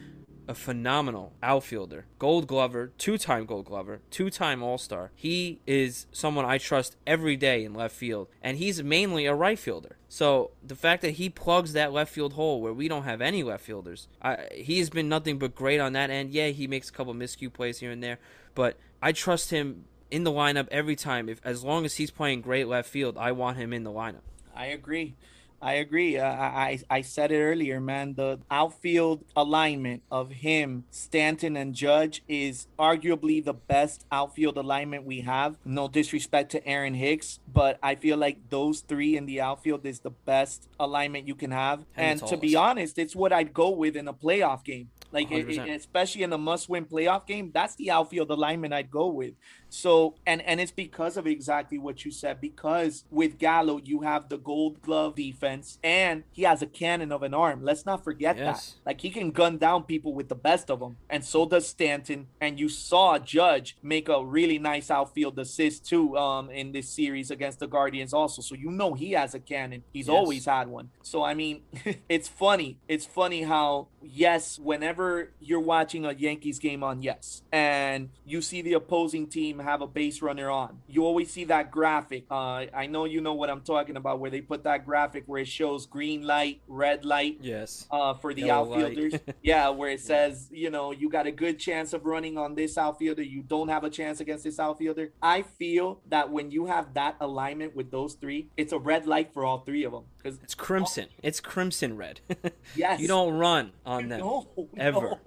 a phenomenal outfielder, gold glover, two time gold glover, two time all star. He is someone I trust every day in left field, and he's mainly a right fielder. So the fact that he plugs that left field hole where we don't have any left fielders, I, he has been nothing but great on that end. Yeah, he makes a couple miscue plays here and there, but I trust him in the lineup every time. If as long as he's playing great left field, I want him in the lineup. I agree. I agree. Uh, I I said it earlier, man. The outfield alignment of him, Stanton, and Judge is arguably the best outfield alignment we have. No disrespect to Aaron Hicks, but I feel like those three in the outfield is the best alignment you can have. And, and to be honest, it's what I'd go with in a playoff game. Like it, it, especially in a must-win playoff game, that's the outfield alignment I'd go with. So and and it's because of exactly what you said. Because with Gallo, you have the Gold Glove defense, and he has a cannon of an arm. Let's not forget yes. that. Like he can gun down people with the best of them, and so does Stanton. And you saw Judge make a really nice outfield assist too, um, in this series against the Guardians also. So you know he has a cannon. He's yes. always had one. So I mean, it's funny. It's funny how yes, whenever you're watching a Yankees game on yes, and you see the opposing team have a base runner on. You always see that graphic. Uh, I know you know what I'm talking about, where they put that graphic where it shows green light, red light. Yes. Uh, for the Yellow outfielders. yeah, where it says, you know, you got a good chance of running on this outfielder. You don't have a chance against this outfielder. I feel that when you have that alignment with those three, it's a red light for all three of them because it's crimson. All- it's crimson red. yes. You don't run on them no, ever. No.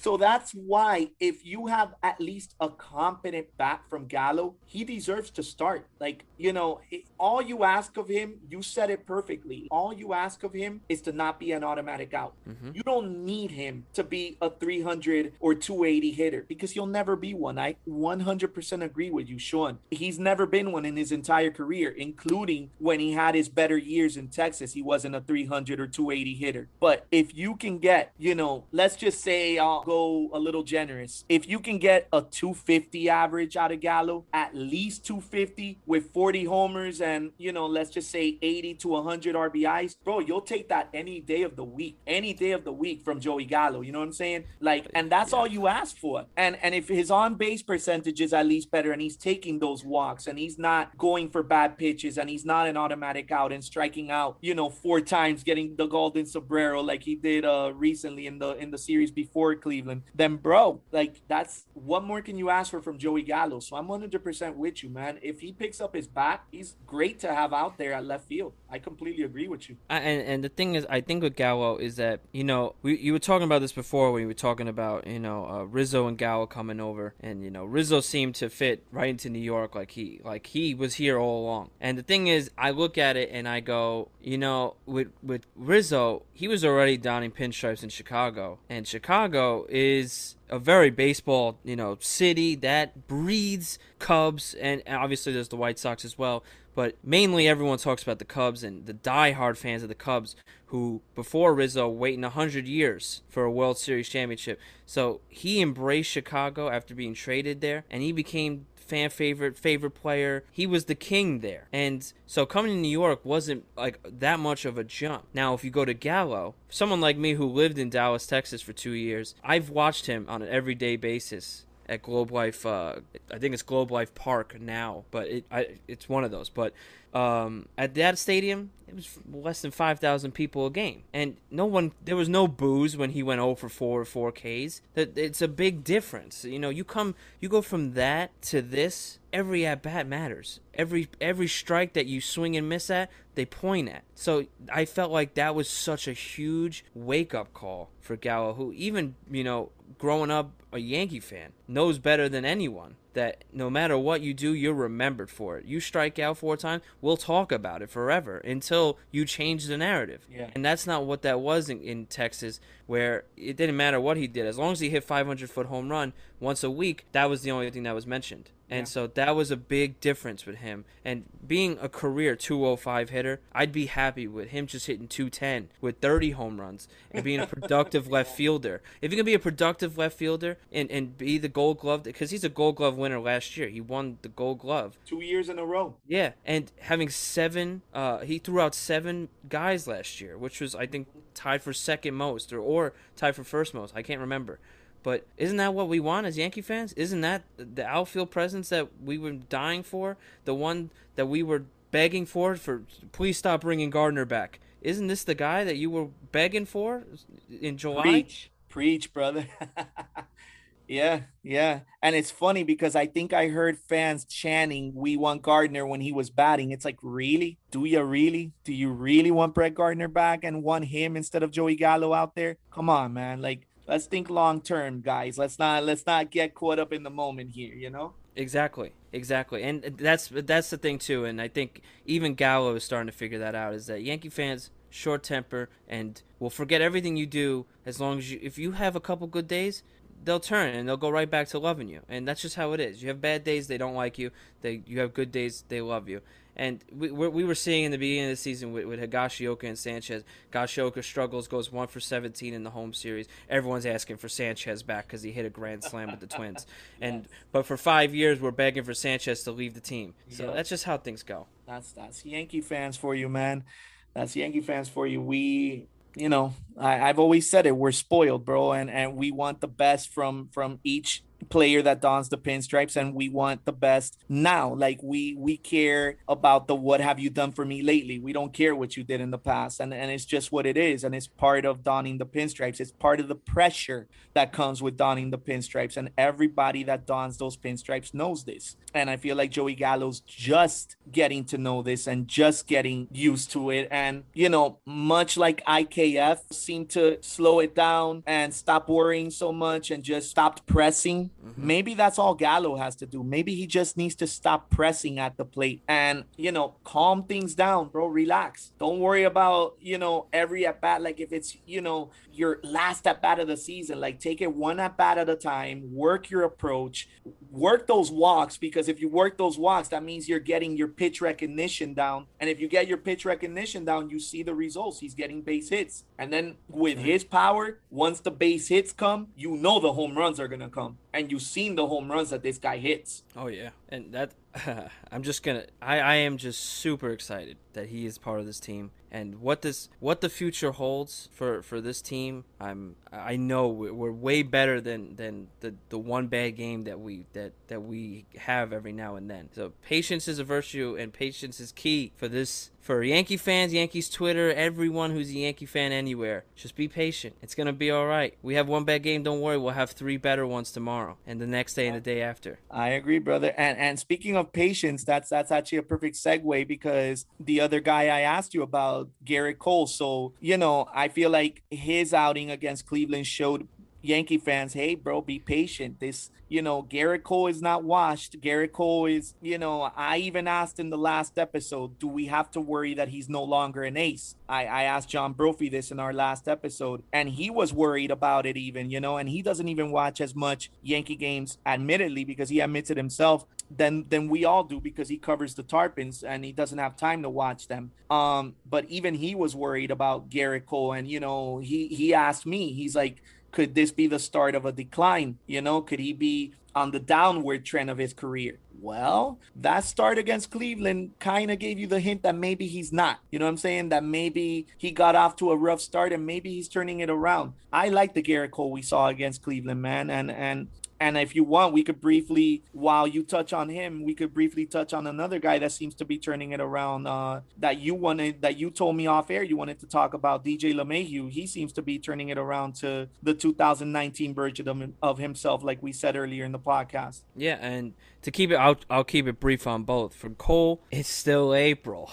So that's why if you have at least a competent bat from Gallo, he deserves to start. Like, you know, it, all you ask of him, you said it perfectly. All you ask of him is to not be an automatic out. Mm-hmm. You don't need him to be a 300 or 280 hitter because he'll never be one. I 100% agree with you, Sean. He's never been one in his entire career, including when he had his better years in Texas. He wasn't a 300 or 280 hitter. But if you can get, you know, let's just say, uh, go a little generous. If you can get a 250 average out of Gallo, at least 250 with 40 homers and, you know, let's just say 80 to 100 RBIs, bro, you'll take that any day of the week, any day of the week from Joey Gallo. You know what I'm saying? Like, and that's all you ask for. And and if his on base percentage is at least better and he's taking those walks and he's not going for bad pitches and he's not an automatic out and striking out, you know, four times, getting the golden sombrero like he did uh recently in the in the series before Cleveland Cleveland, then bro, like that's what more can you ask for from Joey Gallo? So I'm 100% with you, man. If he picks up his bat, he's great to have out there at left field. I completely agree with you. And and the thing is, I think with Gallo is that you know we you were talking about this before when you were talking about you know uh, Rizzo and Gallo coming over, and you know Rizzo seemed to fit right into New York like he like he was here all along. And the thing is, I look at it and I go, you know, with with Rizzo, he was already donning pinstripes in Chicago, and Chicago is a very baseball, you know, city that breeds Cubs, and obviously there's the White Sox as well. But mainly everyone talks about the Cubs and the die-hard fans of the Cubs who, before Rizzo, waiting 100 years for a World Series championship. So he embraced Chicago after being traded there, and he became fan favorite, favorite player. He was the king there. And so coming to New York wasn't like that much of a jump. Now, if you go to Gallo, someone like me who lived in Dallas, Texas for two years, I've watched him on an everyday basis at Globe Life. Uh, I think it's Globe Life Park now, but it I, it's one of those. But um, at that stadium, it was less than 5,000 people a game. And no one, there was no booze when he went 0 for 4 or 4Ks. That It's a big difference. You know, you come, you go from that to this, every at bat matters. Every every strike that you swing and miss at, they point at. So I felt like that was such a huge wake up call for Gallo, who even, you know, growing up a Yankee fan, knows better than anyone that no matter what you do, you're remembered for it. You strike out four times, we'll talk about it forever until you change the narrative. Yeah. And that's not what that was in, in Texas, where it didn't matter what he did. As long as he hit 500 foot home run once a week, that was the only thing that was mentioned. And Yeah. so that was a big difference with him. And being a career 205 hitter, I'd be happy with him just hitting 210 with 30 home runs and being a productive left fielder. If you can be a productive left fielder and, and be the gold glove, because he's a gold glove winner last year, he won the gold glove. Two years in a row. Yeah, and having seven, uh, he threw out seven guys last year, which was I think tied for second most or or tied for first most. I can't remember, but isn't that what we want as Yankee fans? Isn't that the outfield presence that we were dying for? The one that we were begging for? For please stop bringing Gardner back. Isn't this the guy that you were begging for in July? Preach, preach, brother. yeah, yeah. And it's funny because I think I heard fans chanting, "We want Gardner" when he was batting. It's like, really? Do you really? Do you really want Brett Gardner back and want him instead of Joey Gallo out there? Come on, man. Like, let's think long term, guys. Let's not let's not get caught up in the moment here. You know? Exactly, exactly, and that's that's the thing too. And I think even Gallo is starting to figure that out. Is that Yankee fans short temper and will forget everything you do as long as you if you have a couple good days they'll turn and they'll go right back to loving you and that's just how it is you have bad days they don't like you they you have good days they love you and we, we we were seeing in the beginning of the season with, with Higashioka and Sanchez. Higashioka struggles, goes one for 17 in the home series. Everyone's asking for Sanchez back because he hit a grand slam with the Twins. And but for five years, we're begging for Sanchez to leave the team. So Yeah. that's just how things go. That's that's Yankee fans for you, man. That's Yankee fans for you. We, you know, I, I've always said it. We're spoiled, bro, and and we want the best from from each player that dons the pinstripes and we want the best now. Like we we care about the what have you done for me lately. We don't care what you did in the past. And and it's just what it is. And it's part of donning the pinstripes. It's part of the pressure that comes with donning the pinstripes. And everybody that dons those pinstripes knows this. And i feel like joey gallo's just getting to know this and just getting used to it. And you know much like ikf seemed to slow it down and stop worrying so much and just stopped pressing Mm-hmm. maybe that's all gallo has to do. Maybe he just needs to stop pressing at the plate and you know calm things down bro. Relax. Don't worry about you know every at bat. Like if it's you know your last at bat of the season like take it one at bat at a time. Work your approach. Work those walks because if you work those walks that means you're getting your pitch recognition down. And if you get your pitch recognition down you see the results. He's getting base hits. And then with his power once the base hits come you know the home runs are gonna come and you've seen the home runs that this guy hits. Oh yeah, and that I'm just gonna I I am just super excited that he is part of this team and what this what the future holds for for this team. I'm I know we're, way better than than the the one bad game that we that that we have every now and then. So patience is a virtue and patience is key for this for Yankee fans, Yankees Twitter, everyone who's a Yankee fan anywhere. Just be patient. It's gonna be all right. We have one bad game. Don't worry. We'll have three better ones tomorrow and the next day and the day after. I agree, brother. And and speaking of patience, that's that's actually a perfect segue because the other guy I asked you about, Gerrit Cole. So you know, I feel like his outing against Cleveland showed Yankee fans, hey, bro, be patient. This, you know, Gerrit Cole is not washed. Gerrit Cole is, you know, I even asked in the last episode, do we have to worry that he's no longer an ace? I, I asked John Brophy this in our last episode, and he was worried about it even, you know, and he doesn't even watch as much Yankee games, admittedly, because he admits it himself than than we all do because he covers the Tarpons and he doesn't have time to watch them. Um, but even he was worried about Gerrit Cole, and you know, he he asked me, he's like, could this be the start of a decline? You know, could he be on the downward trend of his career? Well, that start against Cleveland kind of gave you the hint that maybe he's not. You know what I'm saying? That maybe he got off to a rough start and maybe he's turning it around. I like the Gerrit Cole we saw against Cleveland, man, and and And if you want, we could briefly, while you touch on him, we could briefly touch on another guy that seems to be turning it around. Uh, that you wanted, that you told me off air, you wanted to talk about DJ LeMahieu. He seems to be turning it around to the 2019 version of, himself, like we said earlier in the podcast. Yeah, and to keep it, I'll I'll keep it brief on both. For Cole, it's still April,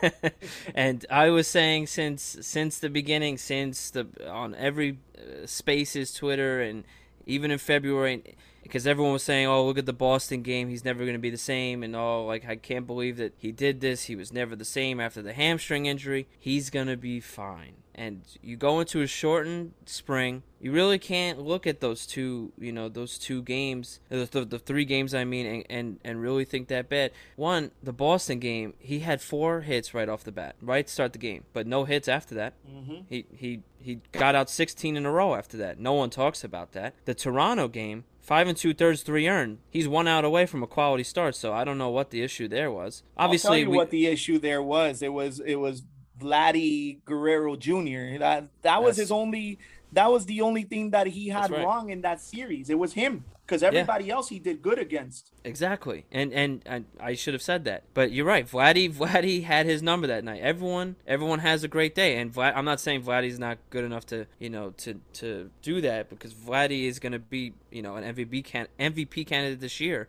and I was saying since since the beginning, since the on every uh, Spaces, Twitter, and even in February, because everyone was saying, "Oh, look at the Boston game; he's never going to be the same," and oh, like I can't believe that he did this. He was never the same after the hamstring injury. He's gonna be fine and you go into a shortened spring, you really can't look at those two, you know, those two games, the, the, the three games I mean, and, and, and really think that bad. One, the Boston game, he had four hits right off the bat, right to start the game, but no hits after that. Mm-hmm. He he he got out 16 in a row after that. No one talks about that. The Toronto game, five and two thirds, three earned. He's one out away from a quality start, so I don't know what the issue there was. Obviously, I'll tell you we, what the issue there was. It was it was Vladdy Guerrero Jr. That that was his only. That was the only thing that he had right. wrong in that series. It was him because everybody else he did good against. Exactly, and, and and I should have said that, but you're right. Vladdy Vladdy had his number that night. Everyone everyone has a great day, and Vlad, I'm not saying Vladdy's not good enough to you know to to do that because Vladdy is going to be you know an MVP can MVP candidate this year,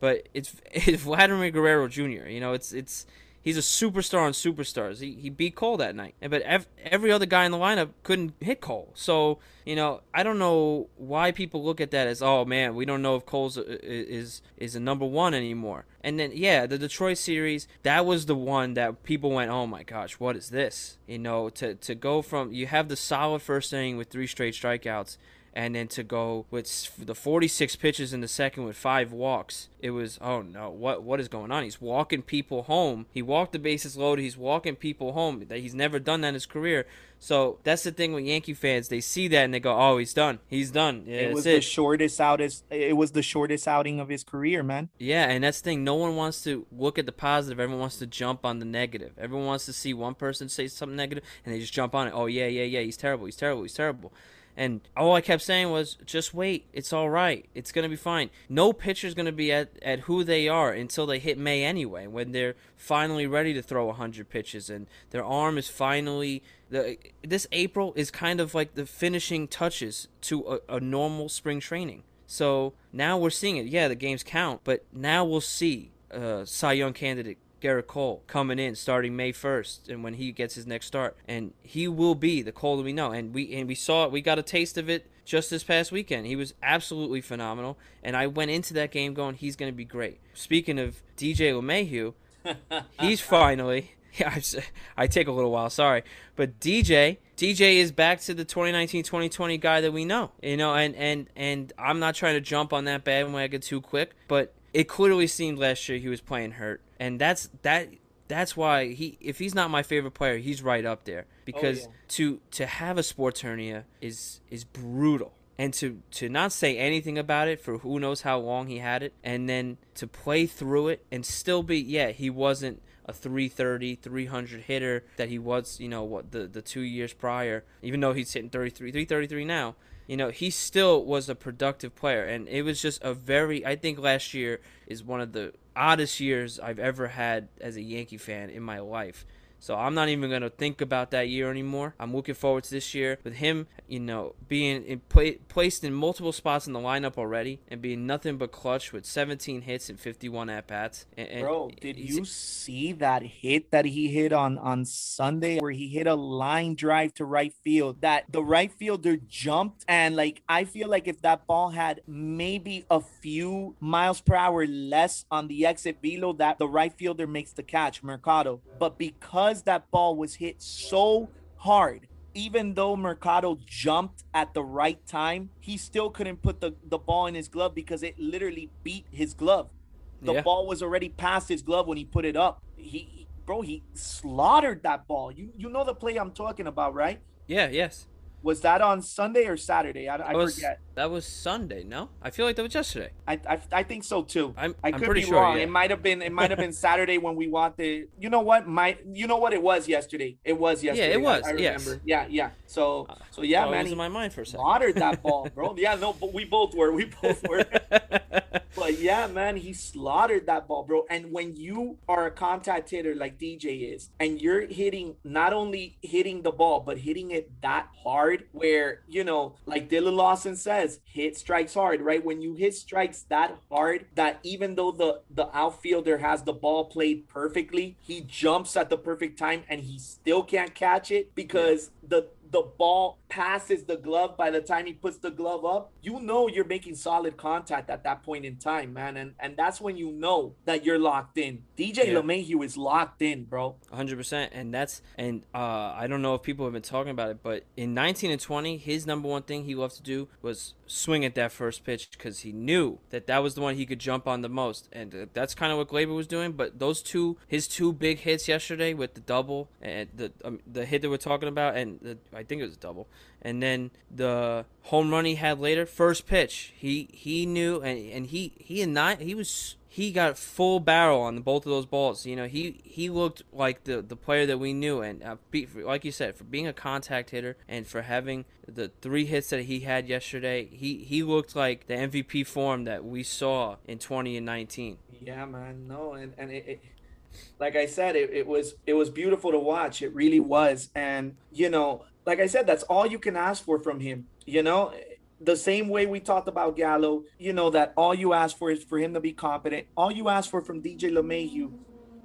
but it's it's Vladimir Guerrero Jr. You know it's it's he's a superstar on superstars. He, he beat Cole that night, but ev- every other guy in the lineup couldn't hit Cole. So you know I don't know why people look at that as oh man we don't know if Cole's a, is is a number one anymore. And then yeah, the Detroit series that was the one that people went oh my gosh what is this? You know to to go from you have the solid first inning with three straight strikeouts and then to go with the 46 pitches in the second with five walks it was oh no what what is going on he's walking people home he walked the bases loaded he's walking people home that he's never done that in his career so that's the thing with yankee fans they see that and they go oh he's done he's done yeah, it was it the shortest out It was the shortest outing of his career, man. yeah, and that's the thing. No one wants to look at the positive. Everyone wants to jump on the negative. Everyone wants to see one person say something negative, and they just jump on it. Oh yeah, yeah, yeah. He's terrible. He's terrible. He's terrible. And all I kept saying was, just wait. It's all right. It's gonna be fine. No pitcher's gonna be at, at who they are until they hit May anyway. When they're finally ready to throw hundred pitches and their arm is finally the this April is kind of like the finishing touches to a, a normal spring training. So now we're seeing it. Yeah, the games count, but now we'll see uh, Cy Young candidate Gerrit Cole coming in starting May 1st, and when he gets his next start, and he will be the Cole that we know. And we and we saw it. We got a taste of it just this past weekend. He was absolutely phenomenal, and I went into that game going, he's going to be great. Speaking of DJ LeMahieu, he's finally. Yeah, I, take a little while, sorry, but DJ, DJ is back to the 2019-2020 guy that we know, you know, and and and I'm not trying to jump on that bandwagon too quick, but it clearly seemed last year he was playing hurt, and that's that. That's why he, if he's not my favorite player, he's right up there because oh, yeah. to to have a sports hernia is is brutal and to to not say anything about it for who knows how long he had it and then to play through it and still be yeah he wasn't a 330 300 hitter that he was you know what the the 2 years prior even though he's hitting 33 333 now you know he still was a productive player. And it was just a very i think last year is one of the oddest years i've ever had as a yankee fan in my life so I'm not even gonna think about that year anymore. I'm looking forward to this year with him, you know, being in pla placed in multiple spots in the lineup already and being nothing but clutch with 17 hits and 51 at bats. Bro, did you see that hit that he hit on on Sunday where he hit a line drive to right field that the right fielder jumped and like I feel like if that ball had maybe a few miles per hour less on the exit velo that the right fielder makes the catch Mercado but because that ball was hit so hard even though Mercado jumped at the right time, he still couldn't put the, the ball in his glove because it literally beat his glove. The Yeah. ball was already past his glove when he put it up. He- bro, he slaughtered that ball. You you know the play I'm talking about, right? yeah, yes. Was that on Sunday or Saturday? I, I That was forget. that was Sunday. No, I feel like that was yesterday. I, I I think so too. I'm- I I'm pretty be sure, wrong. yeah. It might have been it might have been Saturday when we want the. You know what? My you know what it was yesterday. It was yesterday. Yeah, it was, I, I yes. Yeah, yeah. So uh, so yeah, oh, it man. was in my mind for a second. slaughtered that ball, bro. Yeah, no, but we both were. We both were. But yeah, man, he slaughtered that ball, bro. And when you are a contact hitter like DJ is, and you're hitting not only hitting the ball, but hitting it that hard, where you know, like Dillon Lawson says, hit strikes hard, right? When you hit strikes that hard, that even though the the outfielder has the ball played perfectly, he jumps at the perfect time and he still can't catch it because the the ball passes the glove by the time he puts the glove up you know you're making solid contact at that point in time man. And and that's when you know that you're locked in. Dj Yeah. LeMahieu is locked in bro. 100% and that's and uh, i don't know if people have been talking about it but in 19 and 20 his number one thing he loved to do was swing at that first pitch because he knew that that was the one he could jump on the most. And uh, that's kind of what Gleyber was doing. But those two his two big hits yesterday with the double and the um, the hit that we're talking about and the, i think it was a double. And then the home run he had later first pitch he he knew and, and he he and nine he was he got full barrel on both of those balls. You know, he he looked like the the player that we knew, and uh, be, like you said, for being a contact hitter and for having the three hits that he had yesterday, he he looked like the MVP form that we saw in 20 and 19. yeah man. No and and it, it like i said it, it was it was beautiful to watch. It really was. And you know like i said that's all you can ask for from him you know the same way we talked about Gallo, you know that all you ask for is for him to be competent. All you ask for from DJ LeMahieu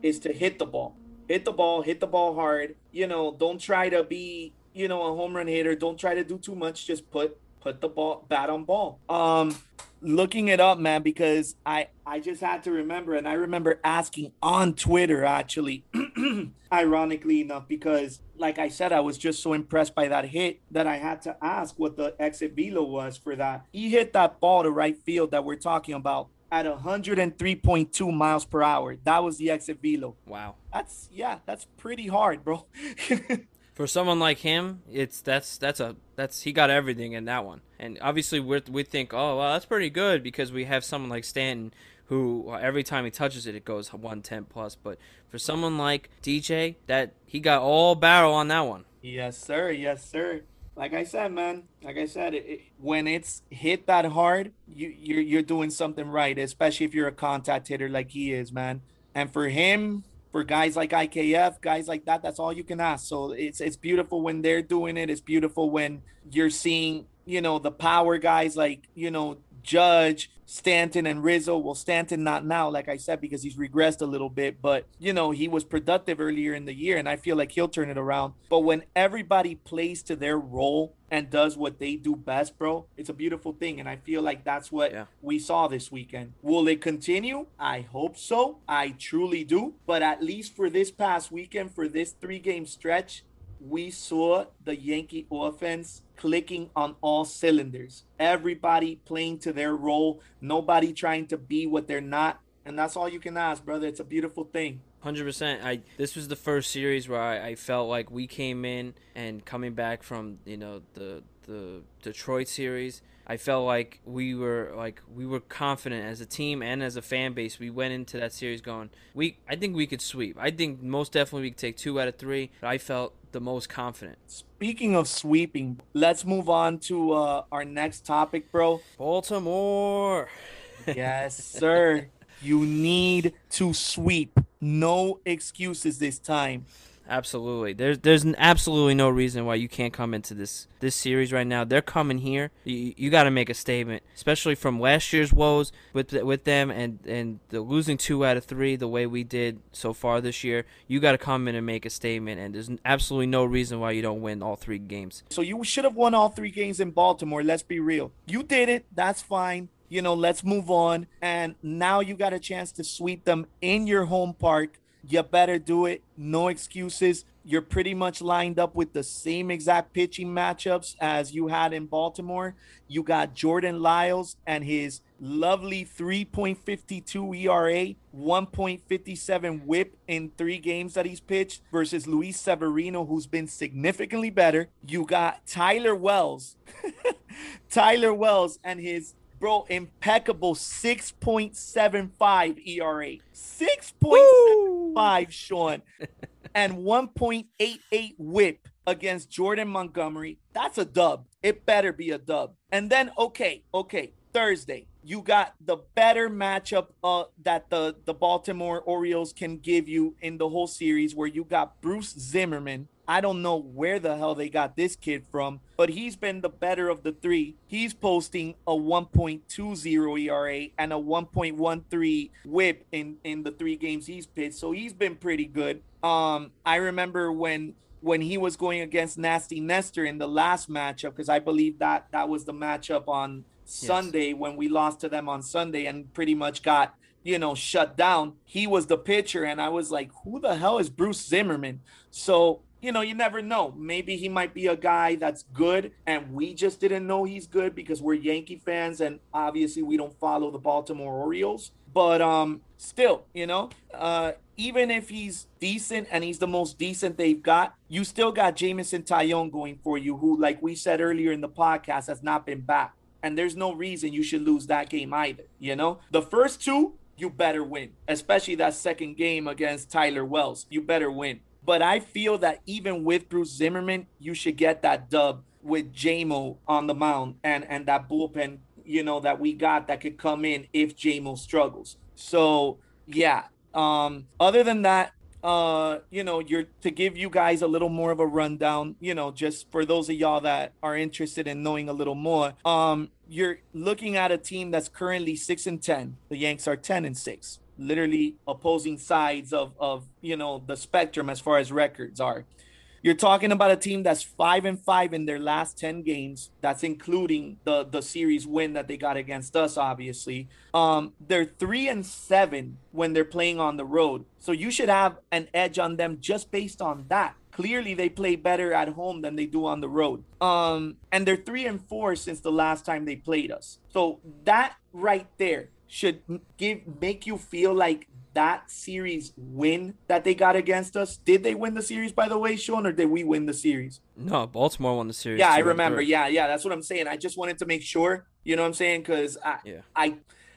is to hit the ball. Hit the ball, hit the ball hard. You know, don't try to be, you know, a home run hitter. Don't try to do too much. Just put put the ball bat on ball. Um looking it up, man, because I I just had to remember and I remember asking on Twitter actually ironically enough because like I said I was just so impressed by that hit that I had to ask what the exit velo was for that. He hit that ball to right field that we're talking about at 103.2 miles per hour. That was the exit velo. Wow. That's yeah, that's pretty hard, bro. For someone like him, it's that's that's a that's he got everything in that one. And obviously we we think, "Oh, well, that's pretty good because we have someone like Stanton who every time he touches it it goes 110 plus, but for someone like DJ, that he got all barrel on that one. Yes, sir. Yes, sir. Like I said, man. Like I said, it, it, when it's hit that hard, you you're you're doing something right, especially if you're a contact hitter like he is, man. And for him, for guys like IKF, guys like that, that's all you can ask. So it's it's beautiful when they're doing it. It's beautiful when you're seeing, you know, the power guys like, you know, Judge, Stanton, and Rizzo. Well, Stanton not now, like I said, because he's regressed a little bit, but you know, he was productive earlier in the year, and I feel like he'll turn it around. But when everybody plays to their role and does what they do best, bro, it's a beautiful thing. And I feel like that's what Yeah. we saw this weekend. Will it continue? I hope so. I truly do. But at least for this past weekend, for this three game stretch, we saw the Yankee offense clicking on all cylinders. Everybody playing to their role, nobody trying to be what they're not. And that's all you can ask, brother. It's a beautiful thing. Hundred percent. I this was the first series where I, I felt like we came in and coming back from you know the the Detroit series. I felt like we were like we were confident as a team and as a fan base. We went into that series going, we I think we could sweep. I think most definitely we could take two out of three. But I felt the most confident. Speaking of sweeping, let's move on to uh, our next topic, bro. Baltimore. Yes, sir. You need to sweep. No excuses this time. Absolutely. There's there's absolutely no reason why you can't come into this this series right now. They're coming here. You, you got to make a statement, especially from last year's woes with with them and and the losing two out of three the way we did so far this year. You got to come in and make a statement. And there's absolutely no reason why you don't win all three games. So you should have won all three games in Baltimore. Let's be real. You did it. That's fine. You know, let's move on. And now you got a chance to sweep them in your home park. You better do it. No excuses. you're pretty much lined up with the same exact pitching matchups as you had in Baltimore. You got Jordan Lyles and his lovely 3.52 ERA, 1.57 whip in three games that he's pitched versus Luis Severino, who's been significantly better. You got Tyler Wells, Tyler Wells and his bro impeccable 6.75 ERA. 6.75, Sean, and 1.88 whip against Jordan Montgomery. That's a dub. It better be a dub. And then, okay, okay, Thursday, you got the better matchup uh, that the, the Baltimore Orioles can give you in the whole series, where you got Bruce Zimmermann. I don't know where the hell they got this kid from, but he's been the better of the three. He's posting a 1.20 ERA and a 1.13 whip in, in the three games he's pitched. So he's been pretty good. Um, I remember when when he was going against Nasty Nestor in the last matchup, because I believe that that was the matchup on Sunday yes. when we lost to them on Sunday and pretty much got you know shut down. He was the pitcher, and I was like, who the hell is Bruce Zimmermann? So you know, you never know. Maybe he might be a guy that's good, and we just didn't know he's good because we're Yankee fans, and obviously we don't follow the Baltimore Orioles. But um, still, you know, uh, even if he's decent and he's the most decent they've got, you still got Jameson Taillon going for you, who, like we said earlier in the podcast, has not been back. And there's no reason you should lose that game either. You know, the first two, you better win, especially that second game against Tyler Wells. You better win. But I feel that even with Bruce Zimmermann, you should get that dub with JMO on the mound and and that bullpen, you know, that we got that could come in if JMO struggles. So yeah. Um, other than that, uh, you know, you're to give you guys a little more of a rundown, you know, just for those of y'all that are interested in knowing a little more. Um, you're looking at a team that's currently six and ten. The Yanks are ten and six literally opposing sides of of you know the spectrum as far as records are. You're talking about a team that's five and five in their last ten games. That's including the the series win that they got against us. Obviously, um, they're three and seven when they're playing on the road. So you should have an edge on them just based on that. Clearly, they play better at home than they do on the road. Um, and they're three and four since the last time they played us. So that right there should give make you feel like that series win that they got against us. Did they win the series, by the way, Sean, or did we win the series? No, Baltimore won the series. Yeah, I remember. Yeah, yeah, that's what I'm saying. I just wanted to make sure. You know what I'm saying? Because I, yeah. I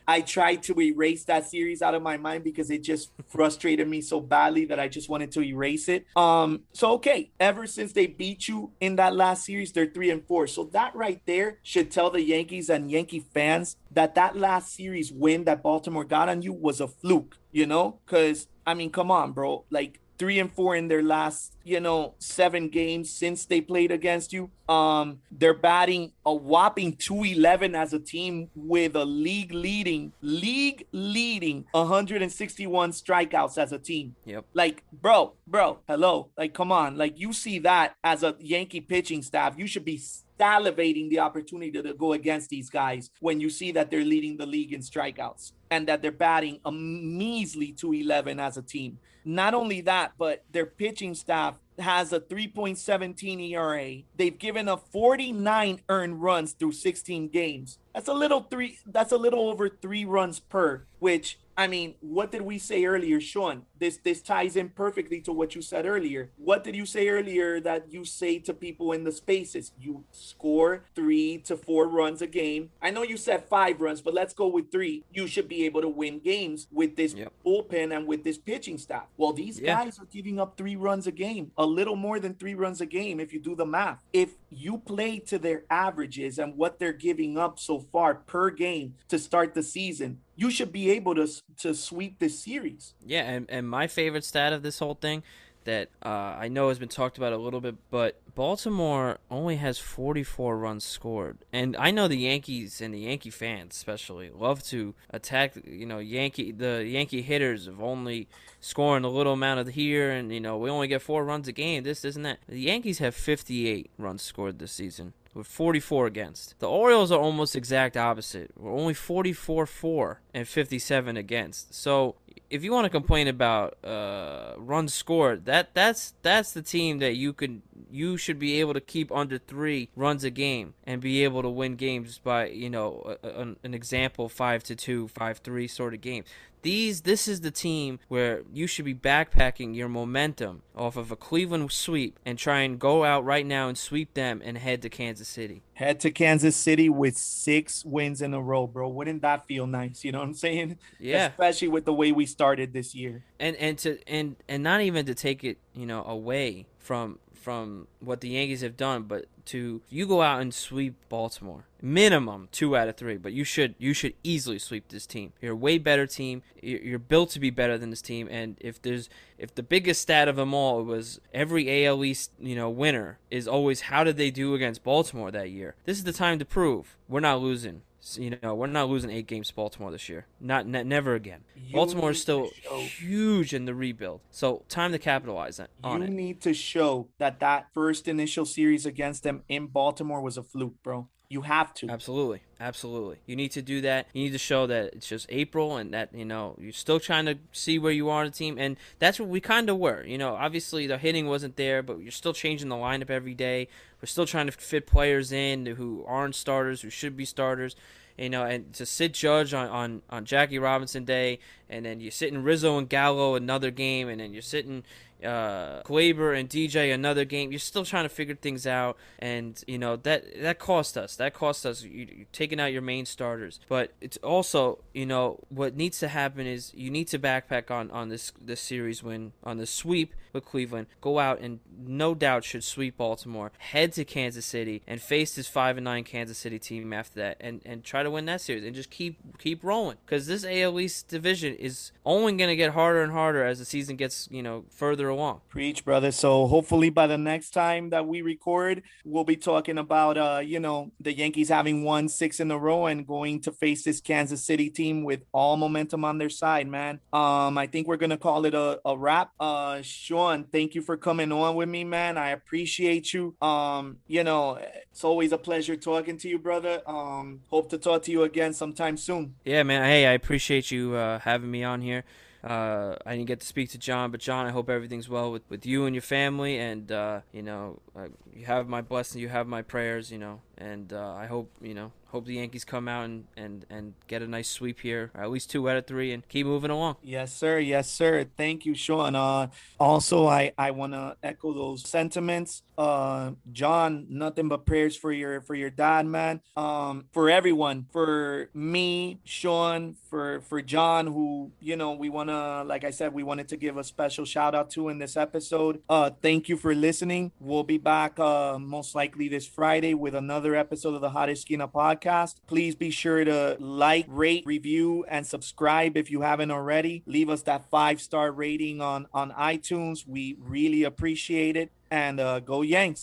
I tried to erase that series out of my mind because it just frustrated me so badly that I just wanted to erase it. Um, so okay, ever since they beat you in that last series, they're three and four. So that right there should tell the Yankees and Yankee fans that that last series win that Baltimore got on you was a fluke. You know, because I mean, come on, bro. Like three and four in their last, you know, seven games since they played against you. Um, they're batting a whopping 211 as a team with a league leading, league leading 161 strikeouts as a team. Yep. Like, bro, bro, hello. Like, come on. Like, you see that as a Yankee pitching staff, you should be salivating the opportunity to go against these guys when you see that they're leading the league in strikeouts and that they're batting a measly 211 as a team. Not only that, but their pitching staff has a 3.17 ERA. They've given up 49 earned runs through 16 games. That's a little three that's a little over 3 runs per, which I mean, what did we say earlier, Sean? This this ties in perfectly to what you said earlier. What did you say earlier that you say to people in the spaces? You score three to four runs a game. I know you said five runs, but let's go with three. You should be able to win games with this yep. bullpen and with this pitching staff. Well, these yeah. guys are giving up three runs a game, a little more than three runs a game if you do the math. If you play to their averages and what they're giving up so far per game to start the season, you should be able to to sweep this series. Yeah, and, and my favorite stat of this whole thing that uh, I know has been talked about a little bit, but Baltimore only has 44 runs scored, and I know the Yankees and the Yankee fans especially love to attack. You know, Yankee the Yankee hitters of only scoring a little amount of here, and you know we only get four runs a game. This, isn't that. The Yankees have 58 runs scored this season with 44 against. The Orioles are almost exact opposite. We're only 44 4 and 57 against. So if you want to complain about uh, runs scored, that that's that's the team that you could you should be able to keep under three runs a game and be able to win games by you know a, a, an example five to two, five three sort of game. These this is the team where you should be backpacking your momentum off of a Cleveland sweep and try and go out right now and sweep them and head to Kansas City. Head to Kansas City with six wins in a row, bro. Wouldn't that feel nice? You know what I'm saying? Yeah. Especially with the way we started this year. And and to and and not even to take it, you know, away from from what the Yankees have done, but to you go out and sweep Baltimore, minimum two out of three. But you should you should easily sweep this team. You're a way better team. You're built to be better than this team. And if there's if the biggest stat of them all was every AL East you know winner is always how did they do against Baltimore that year? This is the time to prove we're not losing you know, we're not losing eight games to Baltimore this year. Not, ne- never again. You Baltimore is still huge in the rebuild, so time to capitalize on you it. need to show that that first initial series against them in Baltimore was a fluke, bro. You have to. Absolutely, absolutely. You need to do that. You need to show that it's just April and that you know you're still trying to see where you are on the team, and that's what we kind of were. You know, obviously the hitting wasn't there, but you're still changing the lineup every day. We're still trying to fit players in who aren't starters, who should be starters. You know, and to sit Judge on, on, on Jackie Robinson Day, and then you're sitting Rizzo and Gallo another game, and then you're sitting uh Gleyber and DJ another game. You're still trying to figure things out, and you know that that cost us. That cost us. You, you're taking out your main starters, but it's also you know what needs to happen is you need to backpack on on this this series win on the sweep Cleveland. Go out and no doubt should sweep Baltimore. Head to Kansas City and face this five and nine Kansas City team after that, and and try to win that series and just keep keep rolling because this AL East division is only going to get harder and harder as the season gets you know further along. Preach, brother. So hopefully by the next time that we record, we'll be talking about uh, you know, the Yankees having won six in a row and going to face this Kansas City team with all momentum on their side, man. Um, I think we're gonna call it a, a wrap. Uh Sean, thank you for coming on with me, man. I appreciate you. Um, you know, it's always a pleasure talking to you, brother. Um, hope to talk to you again sometime soon. Yeah, man. Hey, I appreciate you uh, having me on here. Uh, I didn't get to speak to John, but John, I hope everything's well with, with you and your family. And, uh, you know, uh, you have my blessing, you have my prayers, you know. And uh, I hope, you know, hope the Yankees come out and, and, and get a nice sweep here, or at least two out of three, and keep moving along. Yes, sir. Yes, sir. Thank you, Sean. Uh, also, I I want to echo those sentiments. Uh, John, nothing but prayers for your for your dad, man. Um, for everyone, for me, Sean, for for John, who you know we want to, like I said, we wanted to give a special shout out to in this episode. Uh, thank you for listening. We'll be back uh most likely this Friday with another episode of the Hottest Esquina podcast. Please be sure to like, rate, review, and subscribe if you haven't already. Leave us that five star rating on on iTunes. We really appreciate it. And uh, go Yanks.